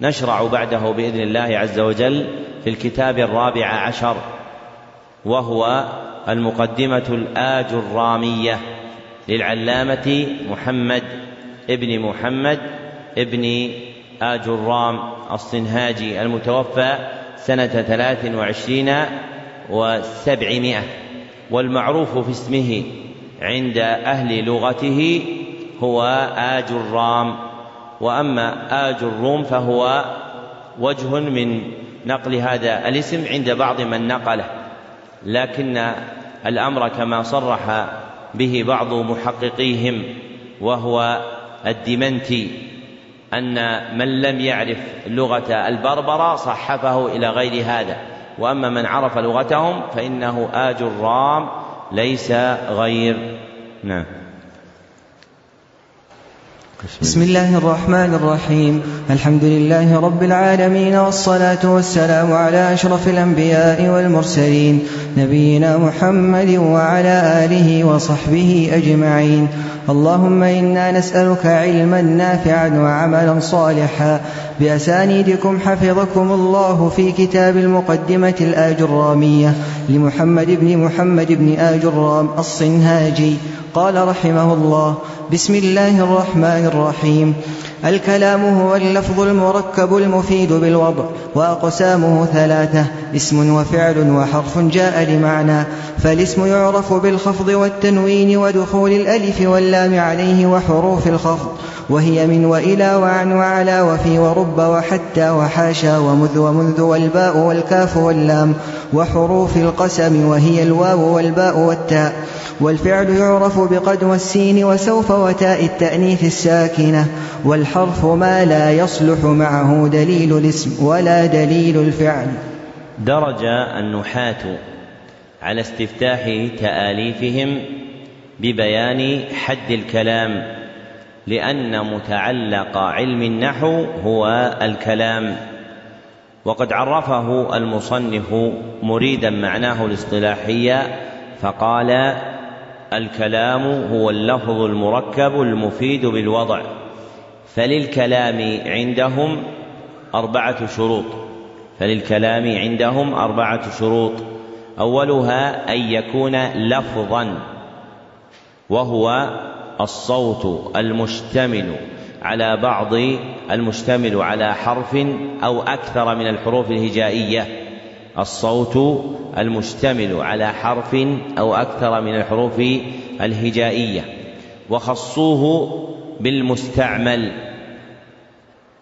نشرع بعده بإذن الله عز وجل في الكتاب الرابع عشر وهو المقدمة الاج الراميه للعلامة محمد ابن محمد ابن آج الرام الصنهاجي المتوفى سنة ثلاث وعشرين وسبعمائة والمعروف في اسمه عند أهل لغته هو آج الرام وأما آج الروم فهو وجه من نقل هذا الاسم عند بعض من نقله لكن الأمر كما صرح به بعض محققيهم وهو الدمنتي أن من لم يعرف لغة البربرة صحفه إلى غير هذا وأما من عرف لغتهم فإنه آج الرام ليس غير نعم. بسم الله الرحمن الرحيم. الحمد لله رب العالمين والصلاة والسلام على أشرف الأنبياء والمرسلين نبينا محمد وعلى آله وصحبه أجمعين. اللهم إنا نسألك علما نافعا وعملا صالحا. بأسانيدكم حفظكم الله في كتاب المقدمة الآجرامية لمحمد بن محمد بن آجرام الصنهاجي. قال رحمه الله بسم الله الرحمن الرحيم. الكلام هو اللفظ المركب المفيد بالوضع وأقسامه ثلاثة اسم وفعل وحرف جاء لمعنى. فالاسم يعرف بالخفض والتنوين ودخول الألف واللام عليه وحروف الخفض. وهي من وإلى وعن وعلى وفي ورب وحتى وحاشا ومذ ومنذ والباء والكاف واللام وحروف القسم وهي الواو والباء والتاء والفعل يعرف بقد والسين وسوف وتاء التأنيث الساكنة والحرف ما لا يصلح معه دليل الاسم ولا دليل الفعل درج النحاة على استفتاح تآليفهم ببيان حد الكلام لأن متعلق علم النحو هو الكلام. وقد عرفه المصنف مريدا معناه الاصطلاحي فقال الكلام هو اللفظ المركب المفيد بالوضع فللكلام عندهم أربعة شروط. فللكلام عندهم أربعة شروط. أولها أن يكون لفظا وهو الصوت المشتمل على بعض المشتمل على حرف أو أكثر من الحروف الهجائية. الصوت المشتمل على حرف أو أكثر من الحروف الهجائية. وخصوه بالمستعمل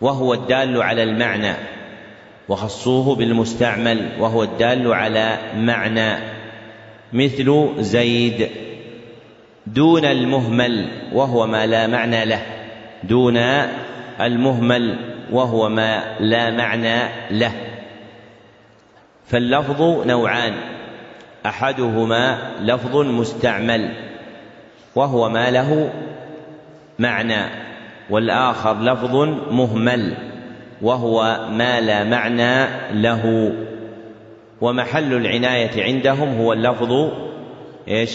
وهو الدال على المعنى. وخصوه بالمستعمل وهو الدال على معنى. مثل زيد. دون المهمل وهو ما لا معنى له. دون المهمل وهو ما لا معنى له. فاللفظ نوعان. أحدهما لفظ مستعمل وهو ما له معنى والآخر لفظ مهمل وهو ما لا معنى له. ومحل العناية عندهم هو اللفظ إيش؟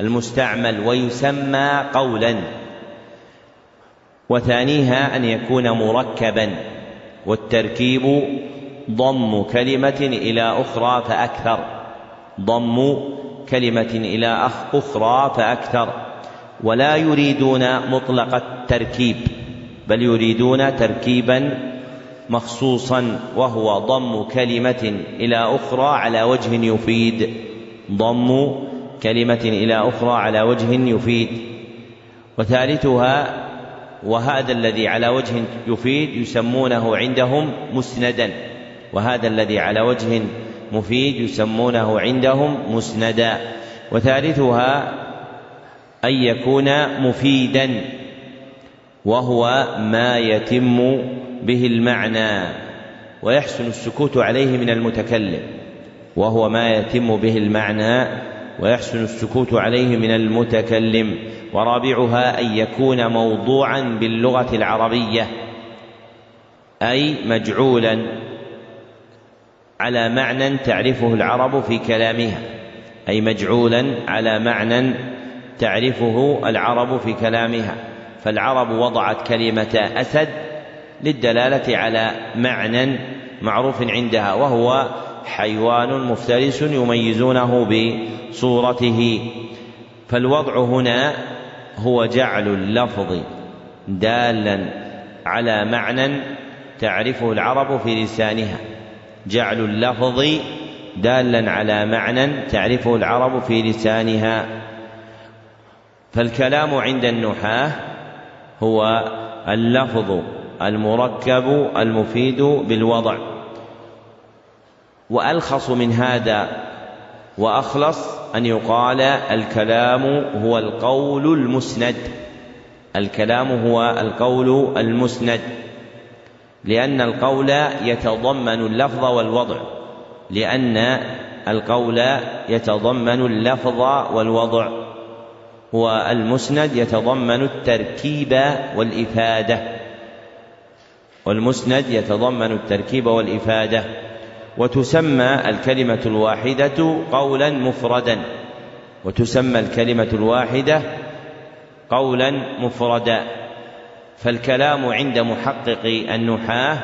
المستعمل ويسمى قولا وثانيها أن يكون مركبا والتركيب ضم كلمة إلى أخرى فأكثر ضم كلمة إلى أخرى فأكثر ولا يريدون مطلق التركيب بل يريدون تركيبا مخصوصا وهو ضم كلمة إلى أخرى على وجه يفيد ضم كلمة إلى أخرى على وجه يفيد وثالثها وهذا الذي على وجه يفيد يسمونه عندهم مسندا وهذا الذي على وجه مفيد يسمونه عندهم مسندا وثالثها أن يكون مفيدا وهو ما يتم به المعنى ويحسن السكوت عليه من المتكلم وهو ما يتم به المعنى ويحسن السكوت عليه من المتكلم ورابعها أن يكون موضوعا باللغة العربية أي مجعولا على معنى تعرفه العرب في كلامها أي مجعولا على معنى تعرفه العرب في كلامها. فالعرب وضعت كلمة أسد للدلالة على معنى معروف عندها وهو حيوان مفترس يميزونه بصورته. فالوضع هنا هو جعل اللفظ دالا على معنى تعرفه العرب في لسانها. جعل اللفظ دالا على معنى تعرفه العرب في لسانها. فالكلام عند النحاة هو اللفظ المركب المفيد بالوضع. وألخص من هذا وأخلص أن يقال الكلام هو القول المسند. الكلام هو القول المسند. لأن القول يتضمن اللفظ والوضع. لأن القول يتضمن اللفظ والوضع. والمسند يتضمن التركيب والإفادة. والمسند يتضمن التركيب والإفادة. وتسمى الكلمة الواحدة قولا مفردا. وتسمى الكلمة الواحدة قولا مفردا. فالكلام عند محقق النحاة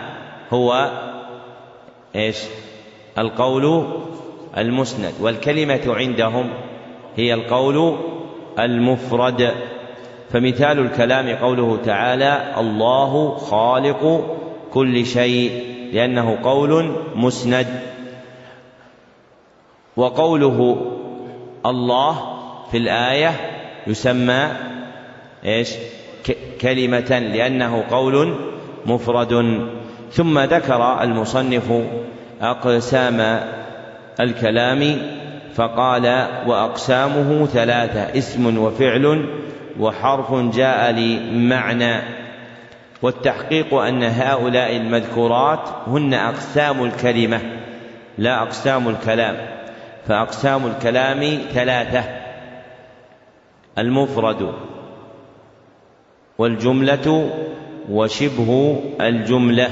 هو إيش؟ القول المسند. والكلمة عندهم هي القول المفرد. فمثال الكلام قوله تعالى الله خالق كل شيء لأنه قول مسند. وقوله الله في الآية يسمى إيش؟ كلمة لأنه قول مفرد. ثم ذكر المصنف أقسام الكلام فقال وأقسامه ثلاثة اسم وفعل وحرف جاء لمعنى. والتحقيق أن هؤلاء المذكورات هن أقسام الكلمة لا أقسام الكلام. فأقسام الكلام ثلاثة. المفرد والجملة وشبه الجملة.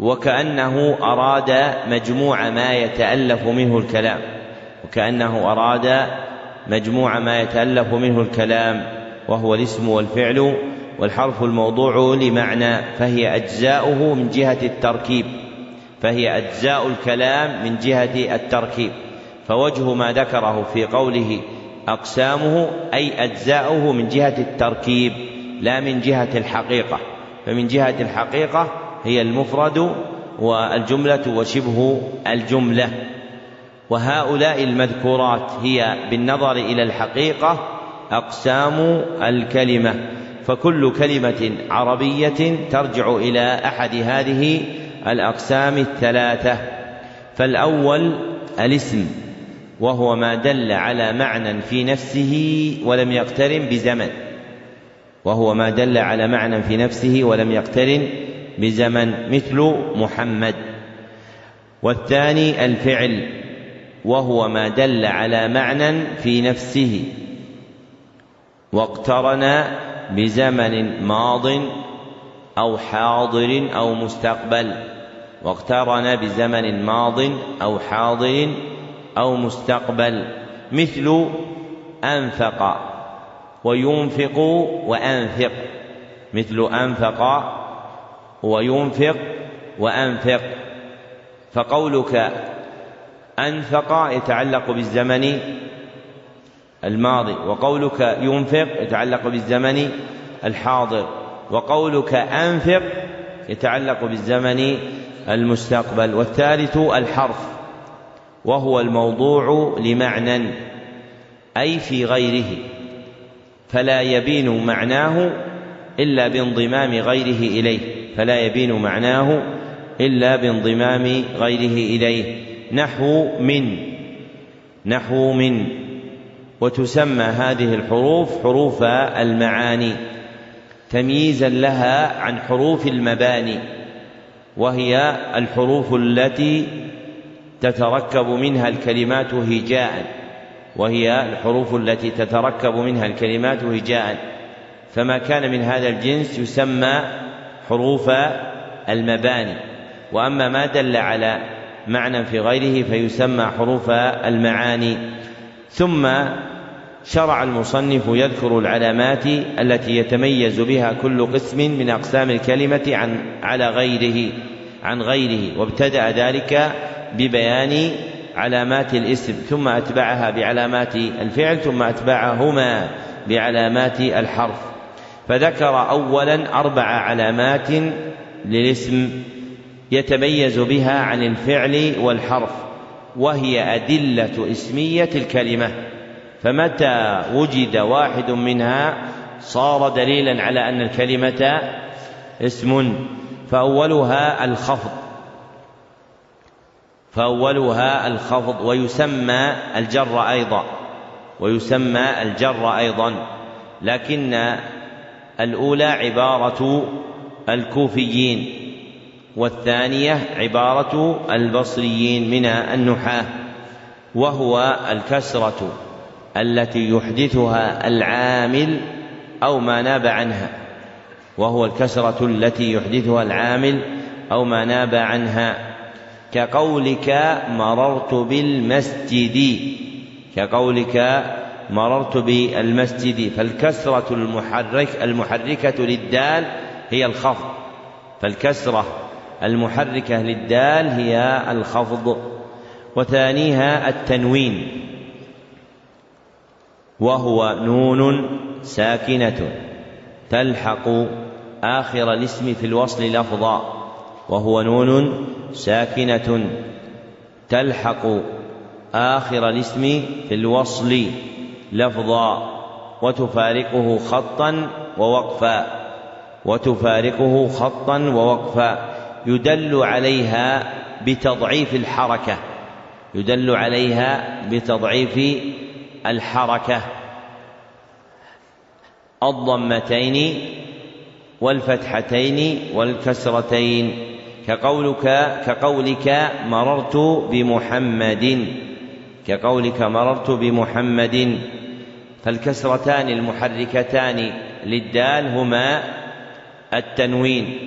وكأنه أراد مجموع ما يتألف منه الكلام. وكأنه أراد مجموع ما يتألف منه الكلام وهو الاسم والفعل والحرف الموضوع لمعنى فهي أجزاؤه من جهة التركيب فهي أجزاء الكلام من جهة التركيب. فوجه ما ذكره في قوله أقسامه أي أجزاؤه من جهة التركيب لا من جهة الحقيقة. فمن جهة الحقيقة هي المفرد والجملة وشبه الجملة. وهؤلاء المذكورات هي بالنظر إلى الحقيقة أقسام الكلمة. فكل كلمة عربية ترجع إلى أحد هذه الأقسام الثلاثة. فالأول الاسم وهو ما دل على معنى في نفسه ولم يقترن بزمن. وهو ما دل على معنى في نفسه ولم يقترن بزمن مثل محمد. والثاني الفعل وهو ما دل على معنى في نفسه. واقترن بزمن ماض أو حاضر أو مستقبل واقترن بزمن ماض أو حاضر أو مستقبل. مثل أنفق وينفق وأنفق. مثل أنفق وينفق وأنفق. فقولك أنفق يتعلق بالزمن الماضي. وقولك ينفق يتعلق بالزمن الحاضر. وقولك أنفق يتعلق بالزمن المستقبل. والثالث الحرف. وهو الموضوع لمعنى أي في غيره. فلا يبين معناه إلا بانضمام غيره إليه. فلا يبين معناه إلا بانضمام غيره إليه. نحو من. نحو من. وتسمى هذه الحروف حروف المعاني تمييزا لها عن حروف المباني وهي الحروف التي تتركب منها الكلمات هجاء وهي الحروف التي تتركب منها الكلمات هجاء. فما كان من هذا الجنس يسمى حروف المباني. وأما ما دل على معنى في غيره فيسمى حروف المعاني. ثم شرع المصنف يذكر العلامات التي يتميز بها كل قسم من أقسام الكلمة عن على غيره عن غيره وابتدأ ذلك ببيان علامات الاسم ثم أتبعها بعلامات الفعل ثم أتبعهما بعلامات الحرف. فذكر أولا أربع علامات للاسم يتميز بها عن الفعل والحرف وهي أدلة اسمية الكلمة. فمتى وجد واحد منها صار دليلا على أن الكلمة اسم فأولها الخفض؟ فأولها الخفض ويسمى الجر أيضا ويسمى الجر أيضا لكن الأولى عبارة الكوفيين والثانية عبارة البصريين من النحاة وهو الكسرة. التي يحدثها العامل أو ما ناب عنها وهو الكسرة التي يحدثها العامل أو ما ناب عنها. كقولك مررت بالمسجد كقولك مررت بالمسجد. فالكسرة المحرك المحركة للدال هي الخفض. فالكسرة المحركة للدال هي الخفض. وثانيها التنوين. وهو نون ساكنة تلحق آخر الاسم في الوصل لفظا وهو نون ساكنة تلحق آخر الاسم في الوصل لفظا وتفارقه خطا ووقفا وتفارقه خطا ووقفا يدل عليها بتضعيف الحركة يدل عليها بتضعيف الحركة الضمتين والفتحتين والكسرتين. كقولك كقولك مررت بمحمد كقولك مررت بمحمد. فالكسرتان المحركتان للدال هما التنوين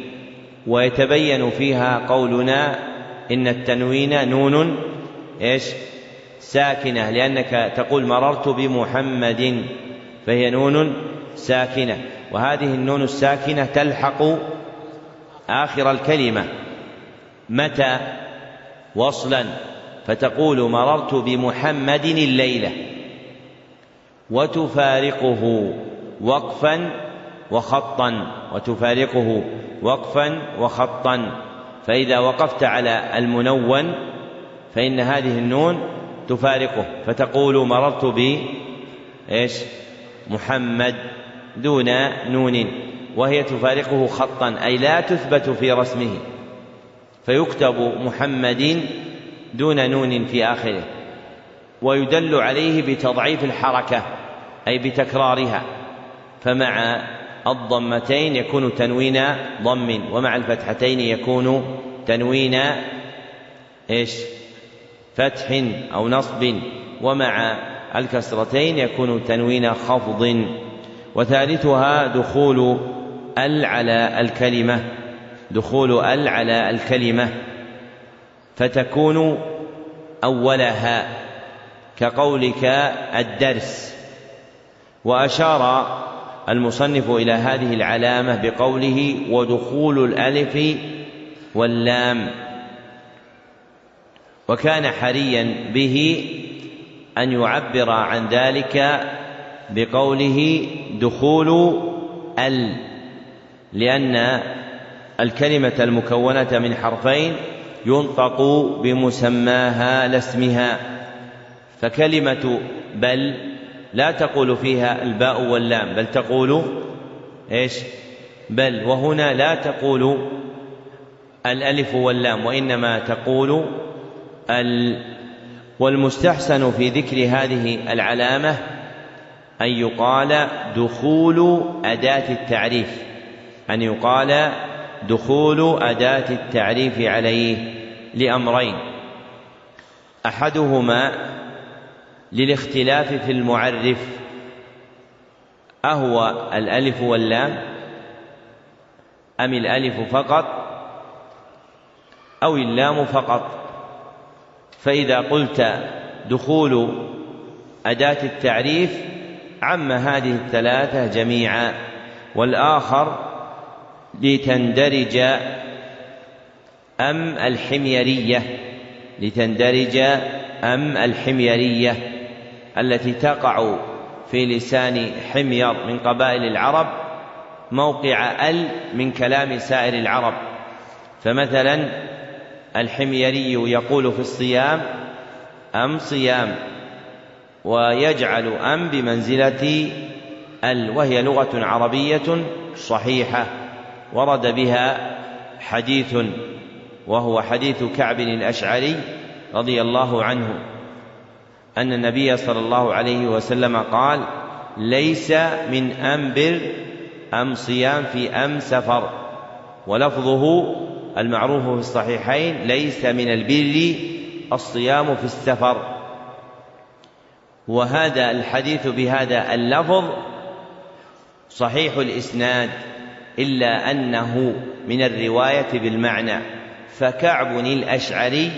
ويتبين فيها قولنا إن التنوين نون إيش؟ ساكنة لأنك تقول مررت بمحمد فهي نون ساكنة. وهذه النون الساكنة تلحق آخر الكلمة. متى؟ وصلا. فتقول مررت بمحمد الليلة. وتفارقه وقفا وخطا. وتفارقه وقفا وخطا. فإذا وقفت على المنون فإن هذه النون تفارقه فتقول مررت ب إيش؟ محمد دون نون وهي تفارقه خطا أي لا تثبت في رسمه. فيكتب محمد دون نون في آخره ويدل عليه بتضعيف الحركة أي بتكرارها. فمع الضمتين يكون تنوين ضم ومع الفتحتين يكون تنوين إيش؟ فتح أو نصب ومع الكسرتين يكون تنوين خفض. وثالثها دخول ال على الكلمة دخول ال على الكلمة فتكون أولها كقولك الدرس. وأشار المصنف إلى هذه العلامة بقوله ودخول الألف واللام. وكان حريا به أن يعبر عن ذلك بقوله دخول ال لأن الكلمة المكونة من حرفين ينطق بمسماها لاسمها. فكلمة بل لا تقول فيها الباء واللام بل تقول إيش؟ بل وهنا لا تقول الألف واللام وإنما تقول ال والمستحسن في ذكر هذه العلامة أن يقال دخول أداة التعريف أن يقال دخول أداة التعريف عليه لأمرين. أحدهما للاختلاف في المعرف أهو الألف واللام أم الألف فقط أو اللام فقط. فإذا قلت دخول أداة التعريف عم هذه الثلاثة جميعا والآخر لتندرج أم الحميرية لتندرج أم الحميرية التي تقع في لسان حمير من قبائل العرب موقع ال من كلام سائر العرب. فمثلا الحميري يقول في الصيام أم صيام؟ ويجعل أم بمنزلة ال وهي لغة عربية صحيحة ورد بها حديث وهو حديث كعب الأشعري رضي الله عنه أن النبي صلى الله عليه وسلم قال ليس من أنبر أم صيام في أم سفر. ولفظه المعروف في الصحيحين ليس من البر الصيام في السفر. وهذا الحديث بهذا اللفظ صحيح الإسناد إلا أنه من الرواية بالمعنى. فكعب الأشعري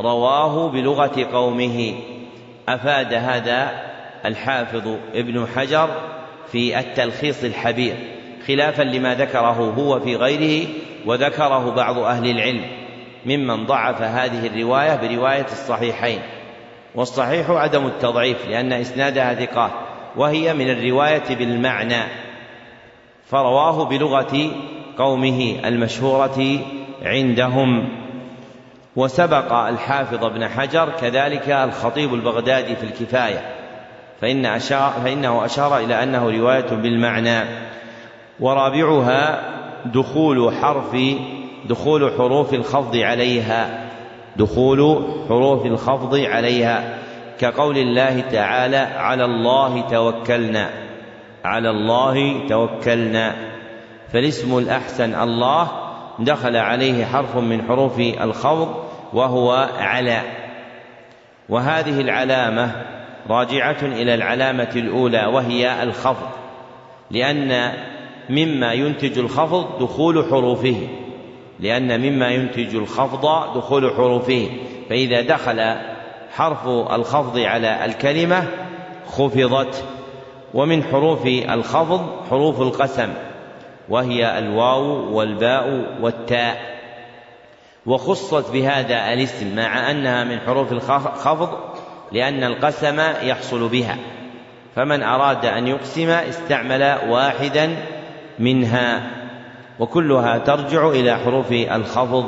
رواه بلغة قومه. أفاد هذا الحافظ ابن حجر في التلخيص الحبير خلافا لما ذكره هو في غيره وذكره بعض أهل العلم ممن ضعف هذه الرواية برواية الصحيحين. والصحيح عدم التضعيف لأن إسنادها ثقات وهي من الرواية بالمعنى. فرواه بلغة قومه المشهورة عندهم. وسبق الحافظ ابن حجر كذلك الخطيب البغدادي في الكفاية فإن أشار فإنه أشار إلى أنه رواية بالمعنى. ورابعها دخول حرف دخول حروف الخفض عليها دخول حروف الخفض عليها. كقول الله تعالى على الله توكلنا على الله توكلنا فالاسم الأحسن الله دخل عليه حرف من حروف الخفض وهو على وهذه العلامة راجعة إلى العلامة الأولى وهي الخفض لأن مما ينتج الخفض دخول حروفه. لأن مما ينتج الخفض دخول حروفه. فإذا دخل حرف الخفض على الكلمة خفضت. ومن حروف الخفض حروف القسم. وهي الواو والباء والتاء. وخصت بهذا الاسم مع أنها من حروف الخفض لأن القسم يحصل بها. فمن أراد أن يقسم استعمل واحدا منها وكلها ترجع إلى حروف الخفض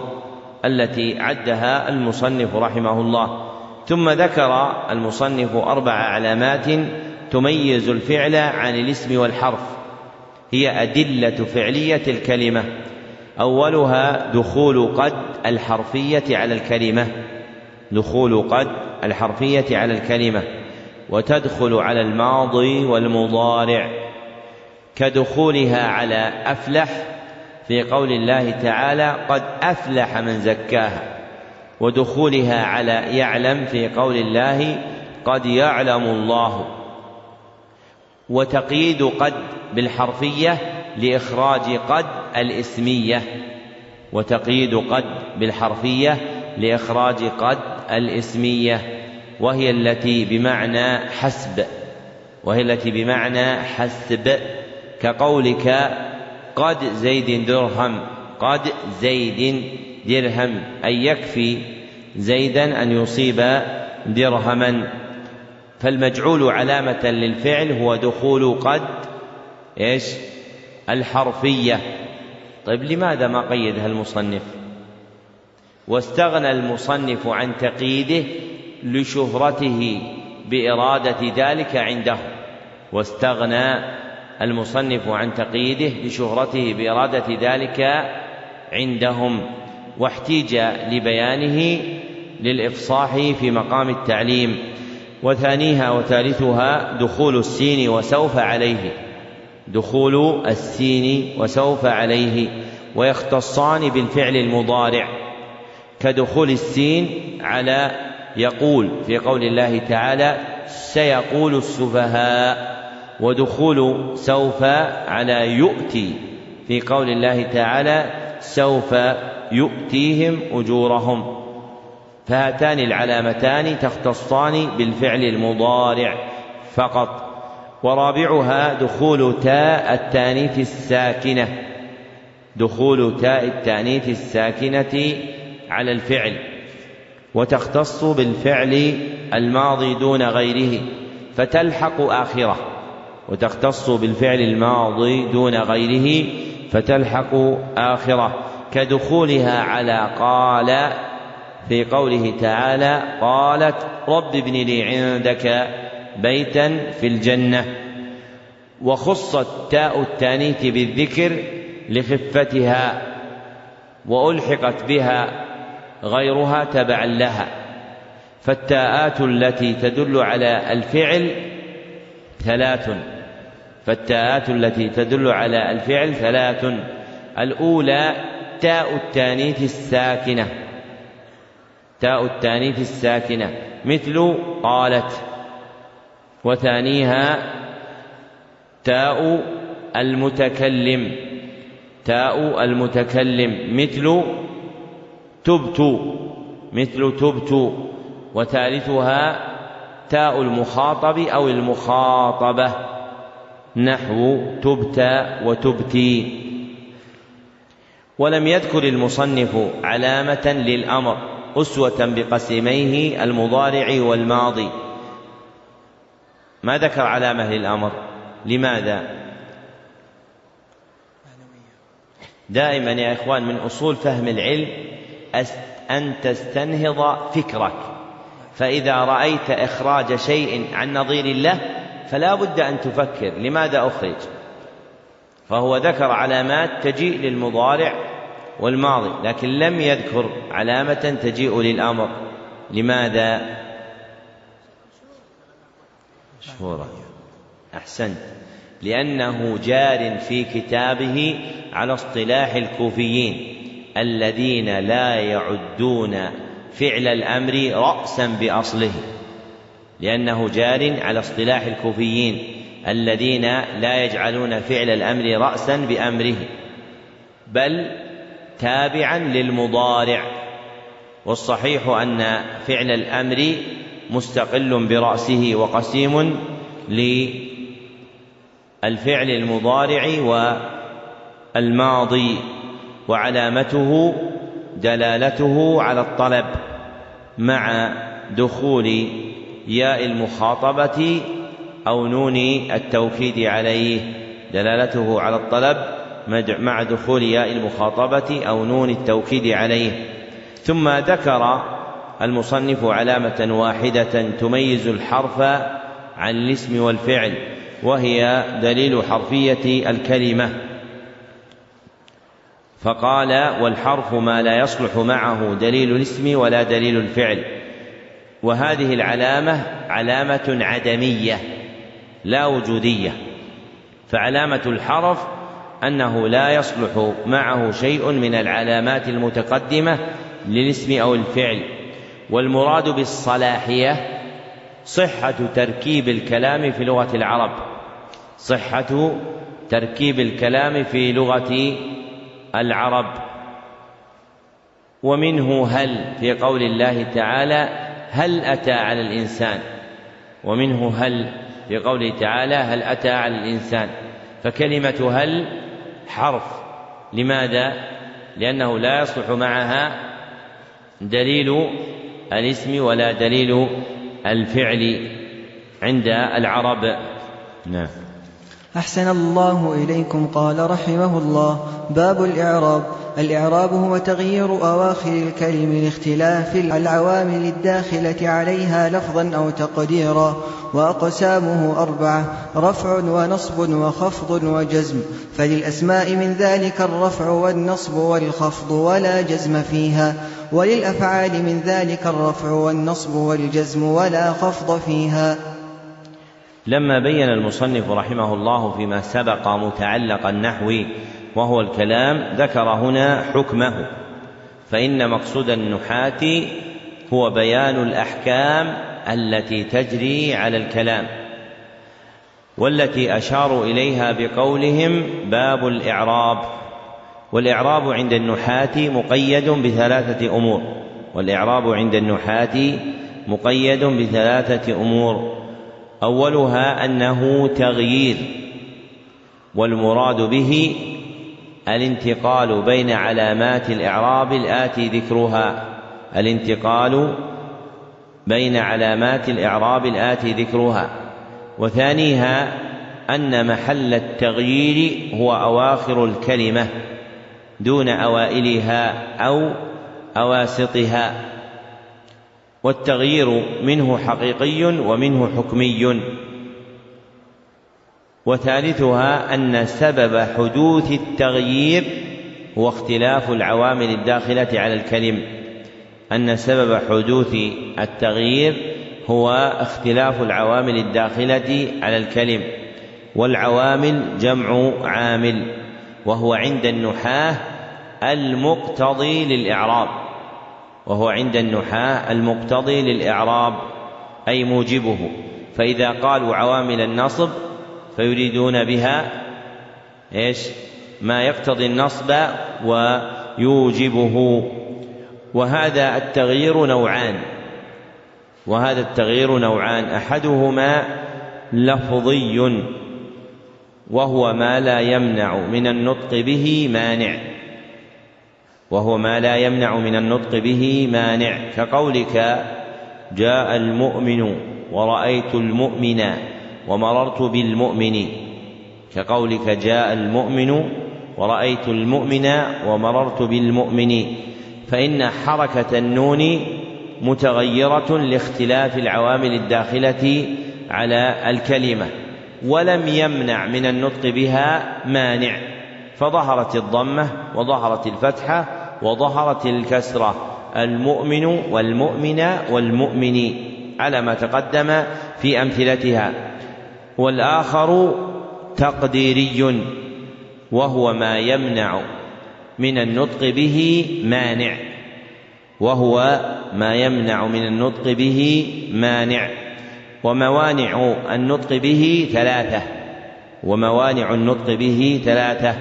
التي عدها المصنف رحمه الله. ثم ذكر المصنف أربع علامات تميز الفعل عن الاسم والحرف. هي أدلة فعلية الكلمة. أولها دخول قد الحرفية على الكلمة. دخول قد الحرفية على الكلمة. وتدخل على الماضي والمضارع. كدخولها على أفلح في قول الله تعالى قد أفلح من زكاها ودخولها على يعلم في قول الله قد يعلم الله وتقييد قد بالحرفية لإخراج قد الإسمية وتقييد قد بالحرفية لإخراج قد الإسمية وهي التي بمعنى حسب وهي التي بمعنى حسب. كقولك قد زيد درهم قد زيد درهم أي يكفي زيدا أن يصيب درهما فالمجعول علامة للفعل هو دخول قد إيش؟ الحرفية طيب لماذا ما قيدها المصنف؟ واستغنى المصنف عن تقييده لشهرته بإرادة ذلك عنده واستغنى المصنف عن تقييده لشهرته بإرادة ذلك عندهم واحتيج لبيانه للإفصاح في مقام التعليم وثانيها وثالثها دخول السين وسوف عليه دخول السين وسوف عليه ويختصان بالفعل المضارع كدخول السين على يقول في قول الله تعالى سيقول السفهاء. ودخول سوف على يؤتي. في قول الله تعالى سوف يؤتيهم أجورهم. فهاتان العلامتان تختصان بالفعل المضارع فقط. ورابعها دخول تاء التانيث الساكنة. دخول تاء التانيث الساكنة على الفعل. وتختص بالفعل الماضي دون غيره. فتلحق آخره. وتختص بالفعل الماضي دون غيره فتلحق آخرة كدخولها على قال في قوله تعالى قالت رب ابن لي عندك بيتا في الجنة. وخصت تاء التانيث بالذكر لخفتها وألحقت بها غيرها تبعا لها. فالتاءات التي تدل على الفعل ثلاث. فالتاءات التي تدل على الفعل ثلاث. الأولى تاء التانيث الساكنة. تاء التانيث الساكنة. مثل قالت. وثانيها تاء المتكلم. تاء المتكلم. مثل تبت. مثل تبت. وثالثها تاء المخاطب أو المخاطبة. نحو تبت وتبتي. ولم يذكر المصنف علامة للأمر أسوة بقسميه المضارع والماضي. ما ذكر علامة للأمر لماذا؟ دائما يا إخوان من أصول فهم العلم أن تستنهض فكرك. فإذا رأيت إخراج شيء عن نظير الله فلا بد أن تفكر لماذا أخرج. فهو ذكر علامات تجيء للمضارع والماضي لكن لم يذكر علامة تجيء للأمر. لماذا؟ مشهورة. أحسنت. لأنه جار في كتابه على اصطلاح الكوفيين الذين لا يعدون فعل الأمر رأسا بأصله. لأنه جار على اصطلاح الكوفيين الذين لا يجعلون فعل الأمر رأسا بأمره بل تابعا للمضارع. والصحيح أن فعل الأمر مستقل برأسه وقسيم للفعل المضارع والماضي وعلامته دلالته على الطلب مع دخول ياء المخاطبة أو نون التوكيد عليه. دلالته على الطلب مع دخول ياء المخاطبة أو نون التوكيد عليه. ثم ذكر المصنف علامة واحدة تميز الحرف عن الاسم والفعل وهي دليل حرفية الكلمة. فقال والحرف ما لا يصلح معه دليل الاسم ولا دليل الفعل. وهذه العلامة علامة عدمية لا وجودية. فعلامة الحرف أنه لا يصلح معه شيء من العلامات المتقدمة للاسم أو الفعل. والمراد بالصلاحية صحة تركيب الكلام في لغة العرب. صحة تركيب الكلام في لغة العرب. ومنه هل في قول الله تعالى هل أتى على الإنسان؟ ومنه هل في قوله تعالى هل أتى على الإنسان؟ فكلمة هل حرف. لماذا؟ لأنه لا يصلح معها دليل الاسم ولا دليل الفعل عند العرب. نعم. أحسن الله إليكم قال رحمه الله. باب الإعراب. الإعراب هو تغيير أواخر الكلم لاختلاف العوامل الداخلة عليها لفظا أو تقديرا وأقسامه أربعة رفع ونصب وخفض وجزم. فللأسماء من ذلك الرفع والنصب والخفض ولا جزم فيها وللأفعال من ذلك الرفع والنصب والجزم ولا خفض فيها. لما بين المصنف رحمه الله فيما سبق متعلق النحو وهو الكلام ذكر هنا حكمه. فإن مقصود النحاة هو بيان الأحكام التي تجري على الكلام والتي أشاروا إليها بقولهم باب الإعراب. والإعراب عند النحاة مقيد بثلاثة أمور والإعراب عند النحاة مقيد بثلاثة أمور. أولها أنه تغيير والمراد به الانتقال بين علامات الإعراب الآتي ذكرها. الانتقال بين علامات الإعراب الآتي ذكرها. وثانيها أن محل التغيير هو أواخر الكلمة دون أوائلها أو أواسطها. والتغيير منه حقيقي ومنه حكمي. وثالثها أن سبب حدوث التغيير هو اختلاف العوامل الداخلة على الكلم. أن سبب حدوث التغيير هو اختلاف العوامل الداخلة على الكلم والعوامل جمع عامل وهو عند النحاة المقتضي للإعراب. وهو عند النحاة المقتضي للإعراب أي موجبه. فإذا قالوا عوامل النصب فيريدون بها إيش؟ ما يقتضي النصب ويوجبه. وهذا التغيير نوعان. وهذا التغيير نوعان. أحدهما لفظي وهو ما لا يمنع من النطق به مانع. وهو ما لا يمنع من النطق به مانع. كقولك جاء المؤمن ورأيت المؤمن ومررت بالمؤمن. كقولك جاء المؤمن ورأيت المؤمن ومررت بالمؤمن. فإن حركة النون متغيرة لاختلاف العوامل الداخلة على الكلمة ولم يمنع من النطق بها مانع. فظهرت الضمة وظهرت الفتحة وظهرت الكسرة المؤمن والمؤمن والمؤمن على ما تقدم في أمثلتها. والآخر تقديري وهو ما يمنع من النطق به مانع. وهو ما يمنع من النطق به مانع. وموانع النطق به ثلاثة. وموانع النطق به ثلاثة.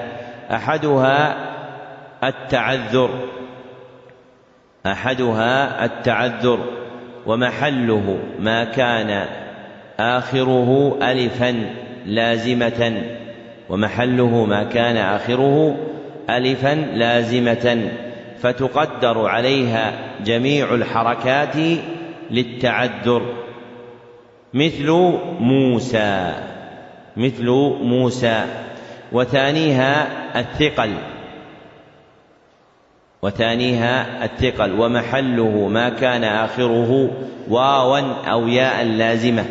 أحدها التعذر. أحدها التعذر ومحله ما كان آخره ألفا لازمة ومحله ما كان آخره ألفا لازمة. فتقدر عليها جميع الحركات للتعذر. مثل موسى مثل موسى. وثانيها الثقل. وثانيها الثقل ومحله ما كان آخره واوا أو ياء لازمة.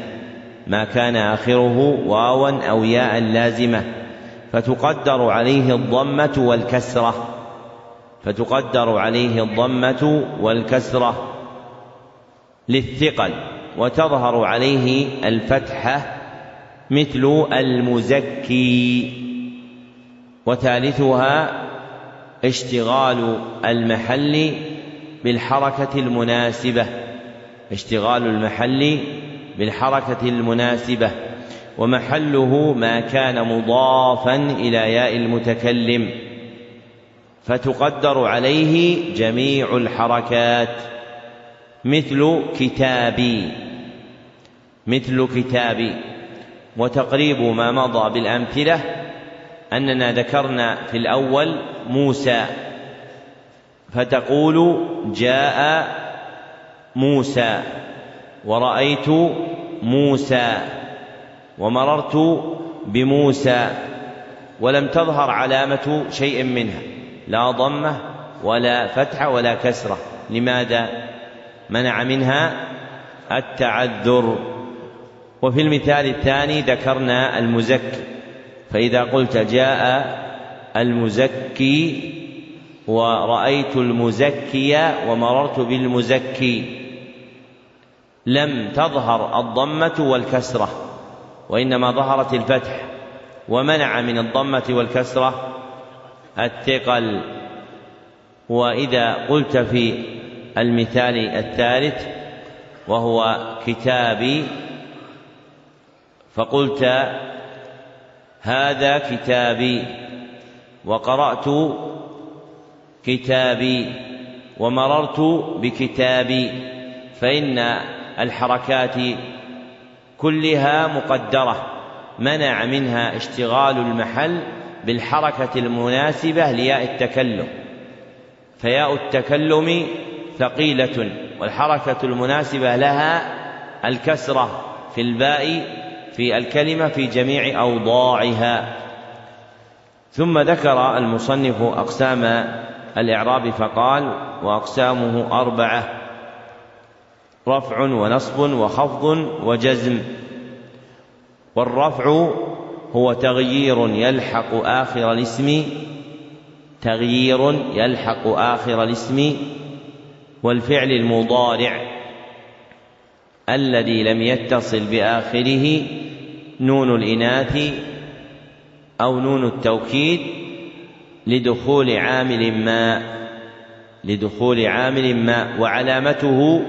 ما كان آخره واوا أو ياء لازمة. فتقدر عليه الضمة والكسرة. فتقدر عليه الضمة والكسرة للثقل. وتظهر عليه الفتحة مثل المزكي. وثالثها اشتغال المحل بالحركة المناسبة. اشتغال المحل بالحركة المناسبة. ومحله ما كان مضافا إلى ياء المتكلم. فتقدر عليه جميع الحركات. مثل كتابي. مثل كتابي. وتقريب ما مضى بالأمثلة أننا ذكرنا في الأول موسى فتقول جاء موسى ورأيت موسى ومررت بموسى ولم تظهر علامة شيء منها لا ضمة ولا فتحة ولا كسرة. لماذا؟ منع منها التعذر. وفي المثال الثاني ذكرنا المزكي. فإذا قلت جاء المزكي ورأيت المزكي ومررت بالمزكي لم تظهر الضمة والكسرة وإنما ظهرت الفتح ومنع من الضمة والكسرة الثقل. وإذا قلت في المثال الثالث وهو كتابي فقلت هذا كتابي وقرأت كتابي ومررت بكتابي فإن الحركات كلها مقدرة منع منها اشتغال المحل بالحركة المناسبة لياء التكلم. فياء التكلم ثقيلة والحركة المناسبة لها الكسرة في الباء في الكلمة في جميع أوضاعها. ثم ذكر المصنف أقسام الإعراب فقال وأقسامه أربعة رفع ونصب وخفض وجزم. والرفع هو تغيير يلحق آخر الاسم تغيير يلحق آخر الاسم والفعل المضارع الذي لم يتصل بآخره نون الإناث أو نون التوكيد لدخول عامل ما لدخول عامل ما وعلامته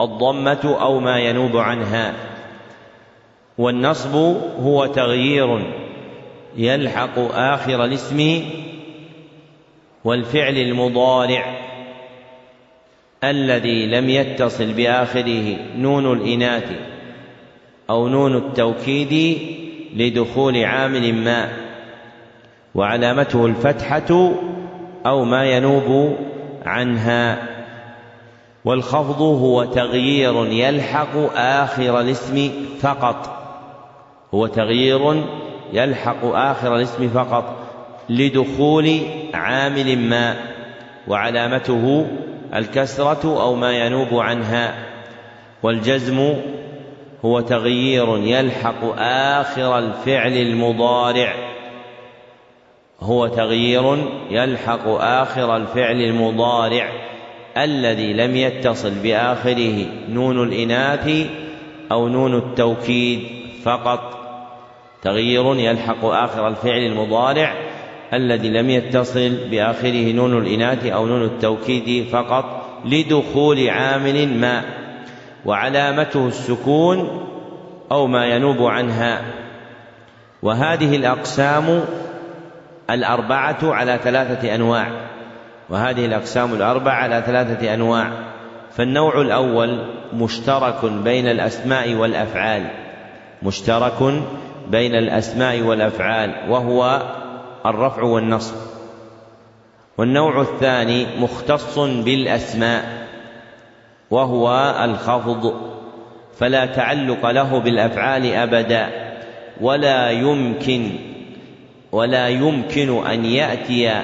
الضمة أو ما ينوب عنها. والنصب هو تغيير يلحق آخر الاسم والفعل المضارع الذي لم يتصل بآخره. نون الإناث أو نون التوكيد لدخول عامل ما وعلامته الفتحة أو ما ينوب عنها. والخفض هو تغيير يلحق آخر الاسم فقط. هو تغيير يلحق آخر الاسم فقط لدخول عامل ما وعلامته الكسرة أو ما ينوب عنها. والجزم هو تغيير يلحق آخر الفعل المضارع. هو تغيير يلحق آخر الفعل المضارع الذي لم يتصل بآخره نون الإناث أو نون التوكيد فقط. تغيير يلحق آخر الفعل المضارع الذي لم يتصل بآخره نون الإناث أو نون التوكيد فقط لدخول عامل ما وعلامته السكون أو ما ينوب عنها. وهذه الأقسام الأربعة على ثلاثة أنواع. وهذه الأقسام الأربعة على ثلاثة أنواع. فالنوع الأول مشترك بين الأسماء والأفعال. مشترك بين الأسماء والأفعال وهو الرفع والنصب. والنوع الثاني مختص بالأسماء. وهو الخفض فلا تعلق له بالأفعال أبدا ولا يمكن ولا يمكن أن يأتي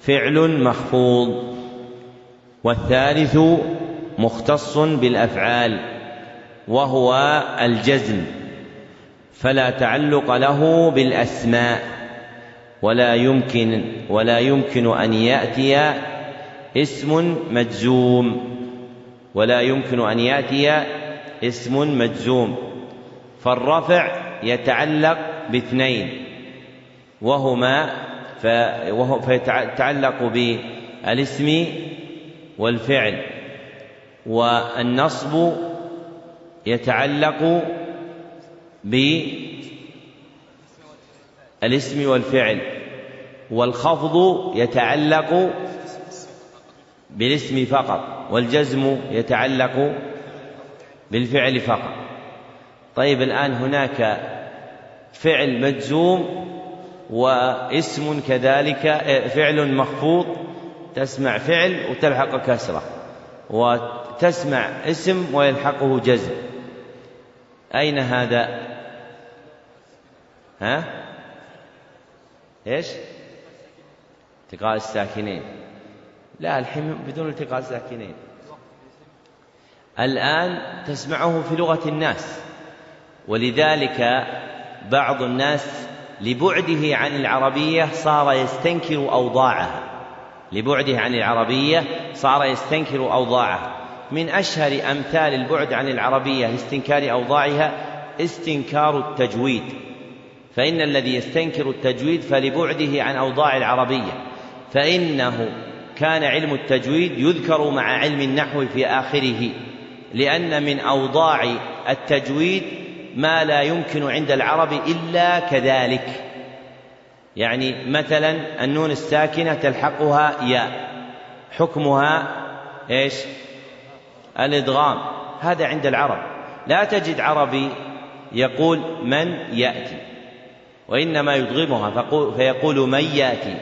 فعل مخفوض. والثالث مختص بالأفعال وهو الجزم فلا تعلق له بالأسماء ولا يمكن ولا يمكن أن يأتي اسم مجزوم. ولا يمكن أن يأتي اسم مجزوم فالرفع يتعلق باثنين وهما وهو فيتعلق بالاسم والفعل والنصب يتعلق بالاسم والفعل والخفض يتعلق بالاسم فقط والجزم يتعلق بالفعل فقط. طيب الآن هناك فعل مجزوم واسم كذلك فعل مخفوض تسمع فعل وتلحق كسرة وتسمع اسم ويلحقه جزم. أين هذا؟ ها؟ إيش؟ التقاء الساكنين. لا الحين بدون التقاء الساكنين الآن تسمعه في لغة الناس ولذلك بعض الناس لبعده عن العربية صار يستنكر أوضاعها. لبعده عن العربية صار يستنكر أوضاعها. من أشهر أمثال البعد عن العربية لاستنكار أوضاعها استنكار التجويد. فإن الذي يستنكر التجويد فلبعده عن أوضاع العربية. فإنه كان علم التجويد يذكر مع علم النحو في آخره لأن من أوضاع التجويد ما لا يمكن عند العرب إلا كذلك. يعني مثلا النون الساكنة تلحقها ياء حكمها إيش؟ الإدغام. هذا عند العرب. لا تجد عربي يقول من يأتي وإنما يدغمها فيقول من يأتي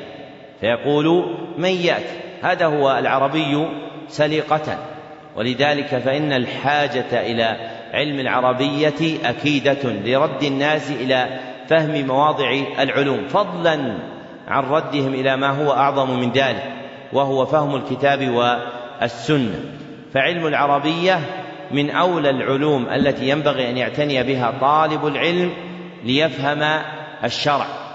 فيقول من يأتي. هذا هو العربي سليقة. ولذلك فإن الحاجة إلى علم العربية أكيدة لرد الناس إلى فهم مواضع العلوم فضلا عن ردهم إلى ما هو أعظم من ذلك وهو فهم الكتاب والسنة. فعلم العربية من أولى العلوم التي ينبغي أن يعتني بها طالب العلم ليفهم الشرع.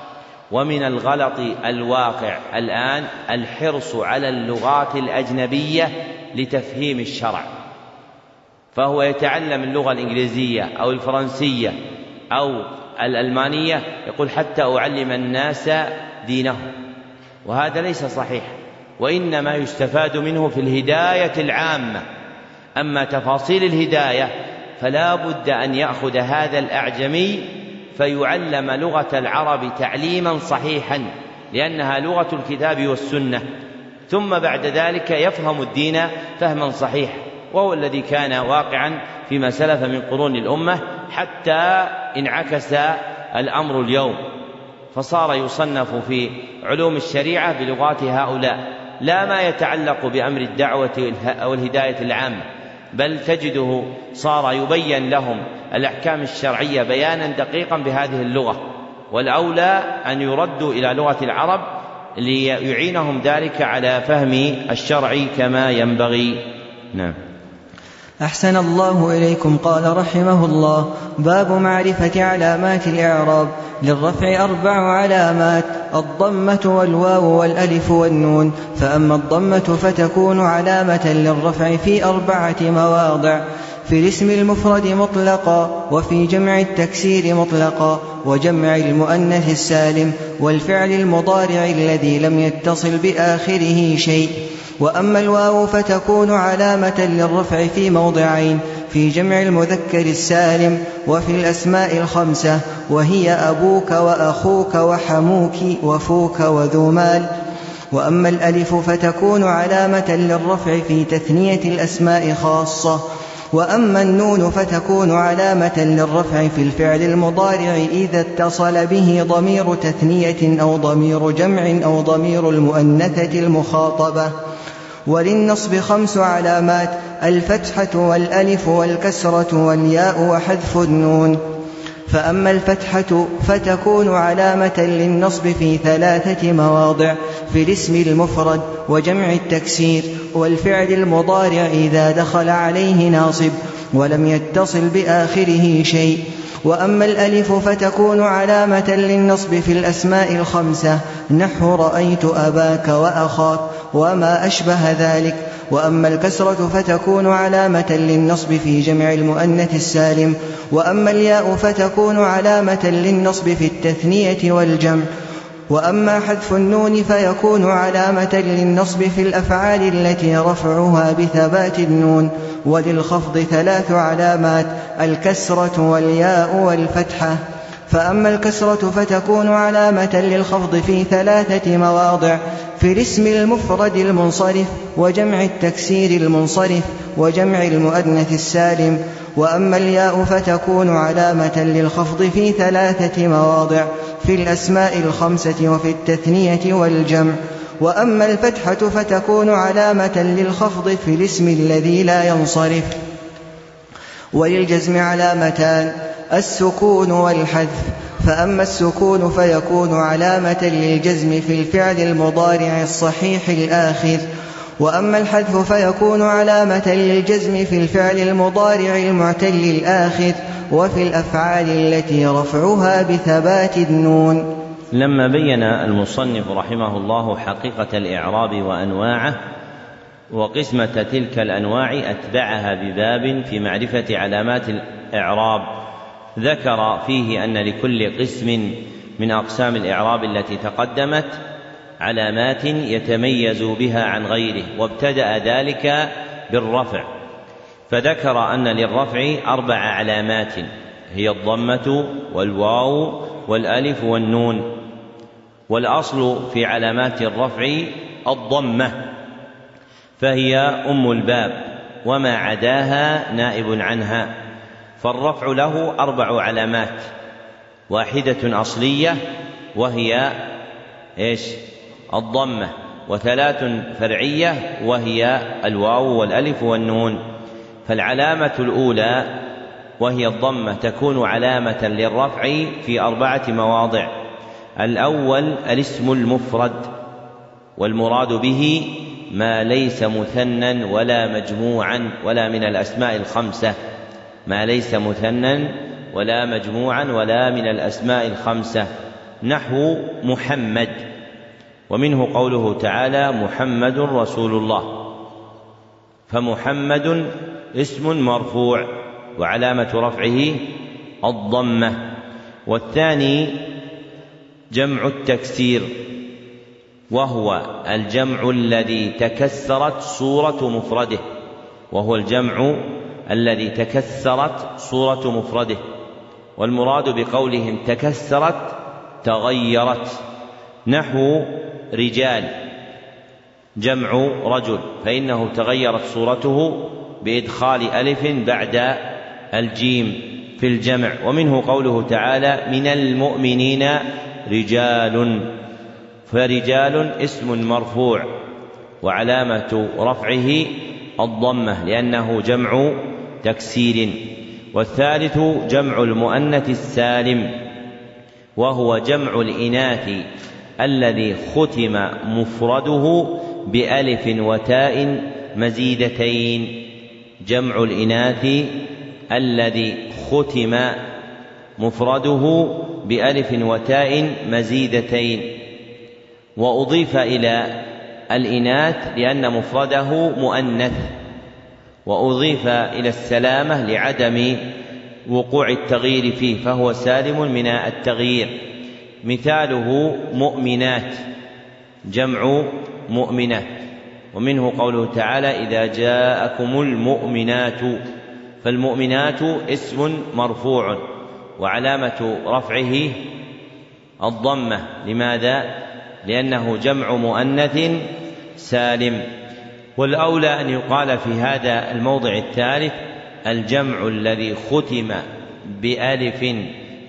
ومن الغلط الواقع الآن الحرص على اللغات الأجنبية لتفهيم الشرع. فهو يتعلم اللغة الإنجليزية أو الفرنسية أو الألمانية يقول حتى أعلم الناس دينهم. وهذا ليس صحيح وإنما يستفاد منه في الهداية العامة. أما تفاصيل الهداية فلا بد أن يأخذ هذا الأعجمي فيعلم لغة العرب تعليما صحيحا لأنها لغة الكتاب والسنة. ثم بعد ذلك يفهم الدين فهما صحيحا وهو الذي كان واقعا فيما سلف من قرون الأمة حتى انعكس الأمر اليوم. فصار يصنف في علوم الشريعة بلغات هؤلاء. لا ما يتعلق بأمر الدعوة أو الهداية العامة بل تجده صار يبين لهم الأحكام الشرعية بيانا دقيقا بهذه اللغة والأولى أن يردوا إلى لغة العرب ليعينهم ذلك على فهم الشرع كما ينبغي. نعم. أحسن الله إليكم قال رحمه الله باب معرفة علامات الإعراب للرفع أربع علامات الضمة والواو والألف والنون. فأما الضمة فتكون علامة للرفع في أربعة مواضع. في الاسم المفرد مطلقا وفي جمع التكسير مطلقا وجمع المؤنث السالم والفعل المضارع الذي لم يتصل بآخره شيء. وأما الواو فتكون علامة للرفع في موضعين في جمع المذكر السالم وفي الأسماء الخمسة وهي أبوك وأخوك وحموك وفوك وذو مال. وأما الألف فتكون علامة للرفع في تثنية الأسماء خاصة وأما النون فتكون علامة للرفع في الفعل المضارع إذا اتصل به ضمير تثنية أو ضمير جمع أو ضمير المؤنثة المخاطبة. وللنصب خمس علامات الفتحة والألف والكسرة والياء وحذف النون. فأما الفتحة فتكون علامة للنصب في ثلاثة مواضع في الاسم المفرد وجمع التكسير والفعل المضارع إذا دخل عليه ناصب ولم يتصل بآخره شيء. وأما الألف فتكون علامة للنصب في الأسماء الخمسة نحو رأيت أباك وأخاك وما أشبه ذلك. وأما الكسرة فتكون علامة للنصب في جمع المؤنث السالم وأما الياء فتكون علامة للنصب في التثنية والجمع وأما حذف النون فيكون علامة للنصب في الأفعال التي رفعها بثبات النون وللخفض ثلاث علامات الكسرة والياء والفتحة. فأما الكسرة فتكون علامة للخفض في ثلاثة مواضع في الاسم المفرد المنصرف وجمع التكسير المنصرف وجمع المؤنث السالم. وأما الياء فتكون علامة للخفض في ثلاثة مواضع في الأسماء الخمسة وفي التثنية والجمع. وأما الفتحة فتكون علامة للخفض في الاسم الذي لا ينصرف. وللجزم علامتان السكون والحذف. فأما السكون فيكون علامة للجزم في الفعل المضارع الصحيح الآخر. وأما الحذف فيكون علامة للجزم في الفعل المضارع المعتل الآخر. وفي الأفعال التي رفعها بثبات النون. لما بين المصنف رحمه الله حقيقة الإعراب وأنواعه وقسمة تلك الأنواع أتبعها بباب في معرفة علامات الإعراب. ذكر فيه أن لكل قسم من أقسام الإعراب التي تقدمت علامات يتميز بها عن غيره وابتدأ ذلك بالرفع. فذكر أن للرفع أربع علامات هي الضمة والواو والألف والنون. والأصل في علامات الرفع الضمة. فهي أم الباب وما عداها نائب عنها. فالرفع له أربع علامات. واحدة أصلية وهي إيش؟ الضمة. وثلاث فرعية وهي الواو والألف والنون. فالعلامة الأولى وهي الضمة تكون علامة للرفع في أربعة مواضع. الأول الاسم المفرد والمراد به ما ليس مثنى ولا مجموعا ولا من الأسماء الخمسة. ما ليس مثنى ولا مجموعا ولا من الأسماء الخمسة. نحو محمد. ومنه قوله تعالى محمد رسول الله. فمحمد اسم مرفوع وعلامة رفعه الضمة. والثاني جمع التكسير. وهو الجمع الذي تكسرت صورة مفرده. وهو الجمع الذي تكسرت صورة مفرده. والمراد بقولهم تكسرت تغيرت. نحو رجال. جمع رجل. فإنه تغيرت صورته بإدخال ألف بعد الجيم في الجمع. ومنه قوله تعالى من المؤمنين رجال فرجال اسم مرفوع وعلامة رفعه الضمة لأنه جمع تكسير والثالث جمع المؤنث السالم وهو جمع الإناث الذي ختم مفرده بألف وتاء مزيدتين جمع الإناث الذي ختم مفرده بألف وتاء مزيدتين. وأضيف إلى الإناث لأن مفرده مؤنث وأضيف إلى السلامة لعدم وقوع التغيير فيه فهو سالم من التغيير. مثاله مؤمنات جمع مؤمنات. ومنه قوله تعالى إذا جاءكم المؤمنات فالمؤمنات اسم مرفوع وعلامة رفعه الضمة. لماذا؟ لأنه جمع مؤنث سالم. والأولى أن يقال في هذا الموضع الثالث الجمع الذي ختم بألف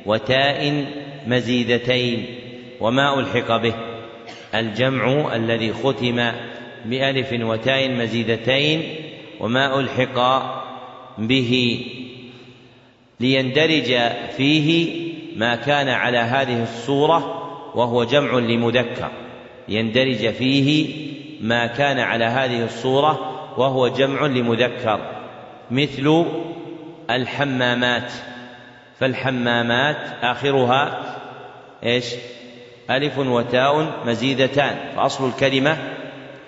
وتاء مزيدتين وما ألحق به. الجمع الذي ختم بألف وتاء مزيدتين وما ألحق به. ليندرج فيه ما كان على هذه الصورة وهو جمع لمذكر يندرج فيه ما كان على هذه الصورة وهو جمع لمذكر مثل الحمامات فالحمامات آخرها إيش؟ ألف وتاء مزيدتان فأصل الكلمة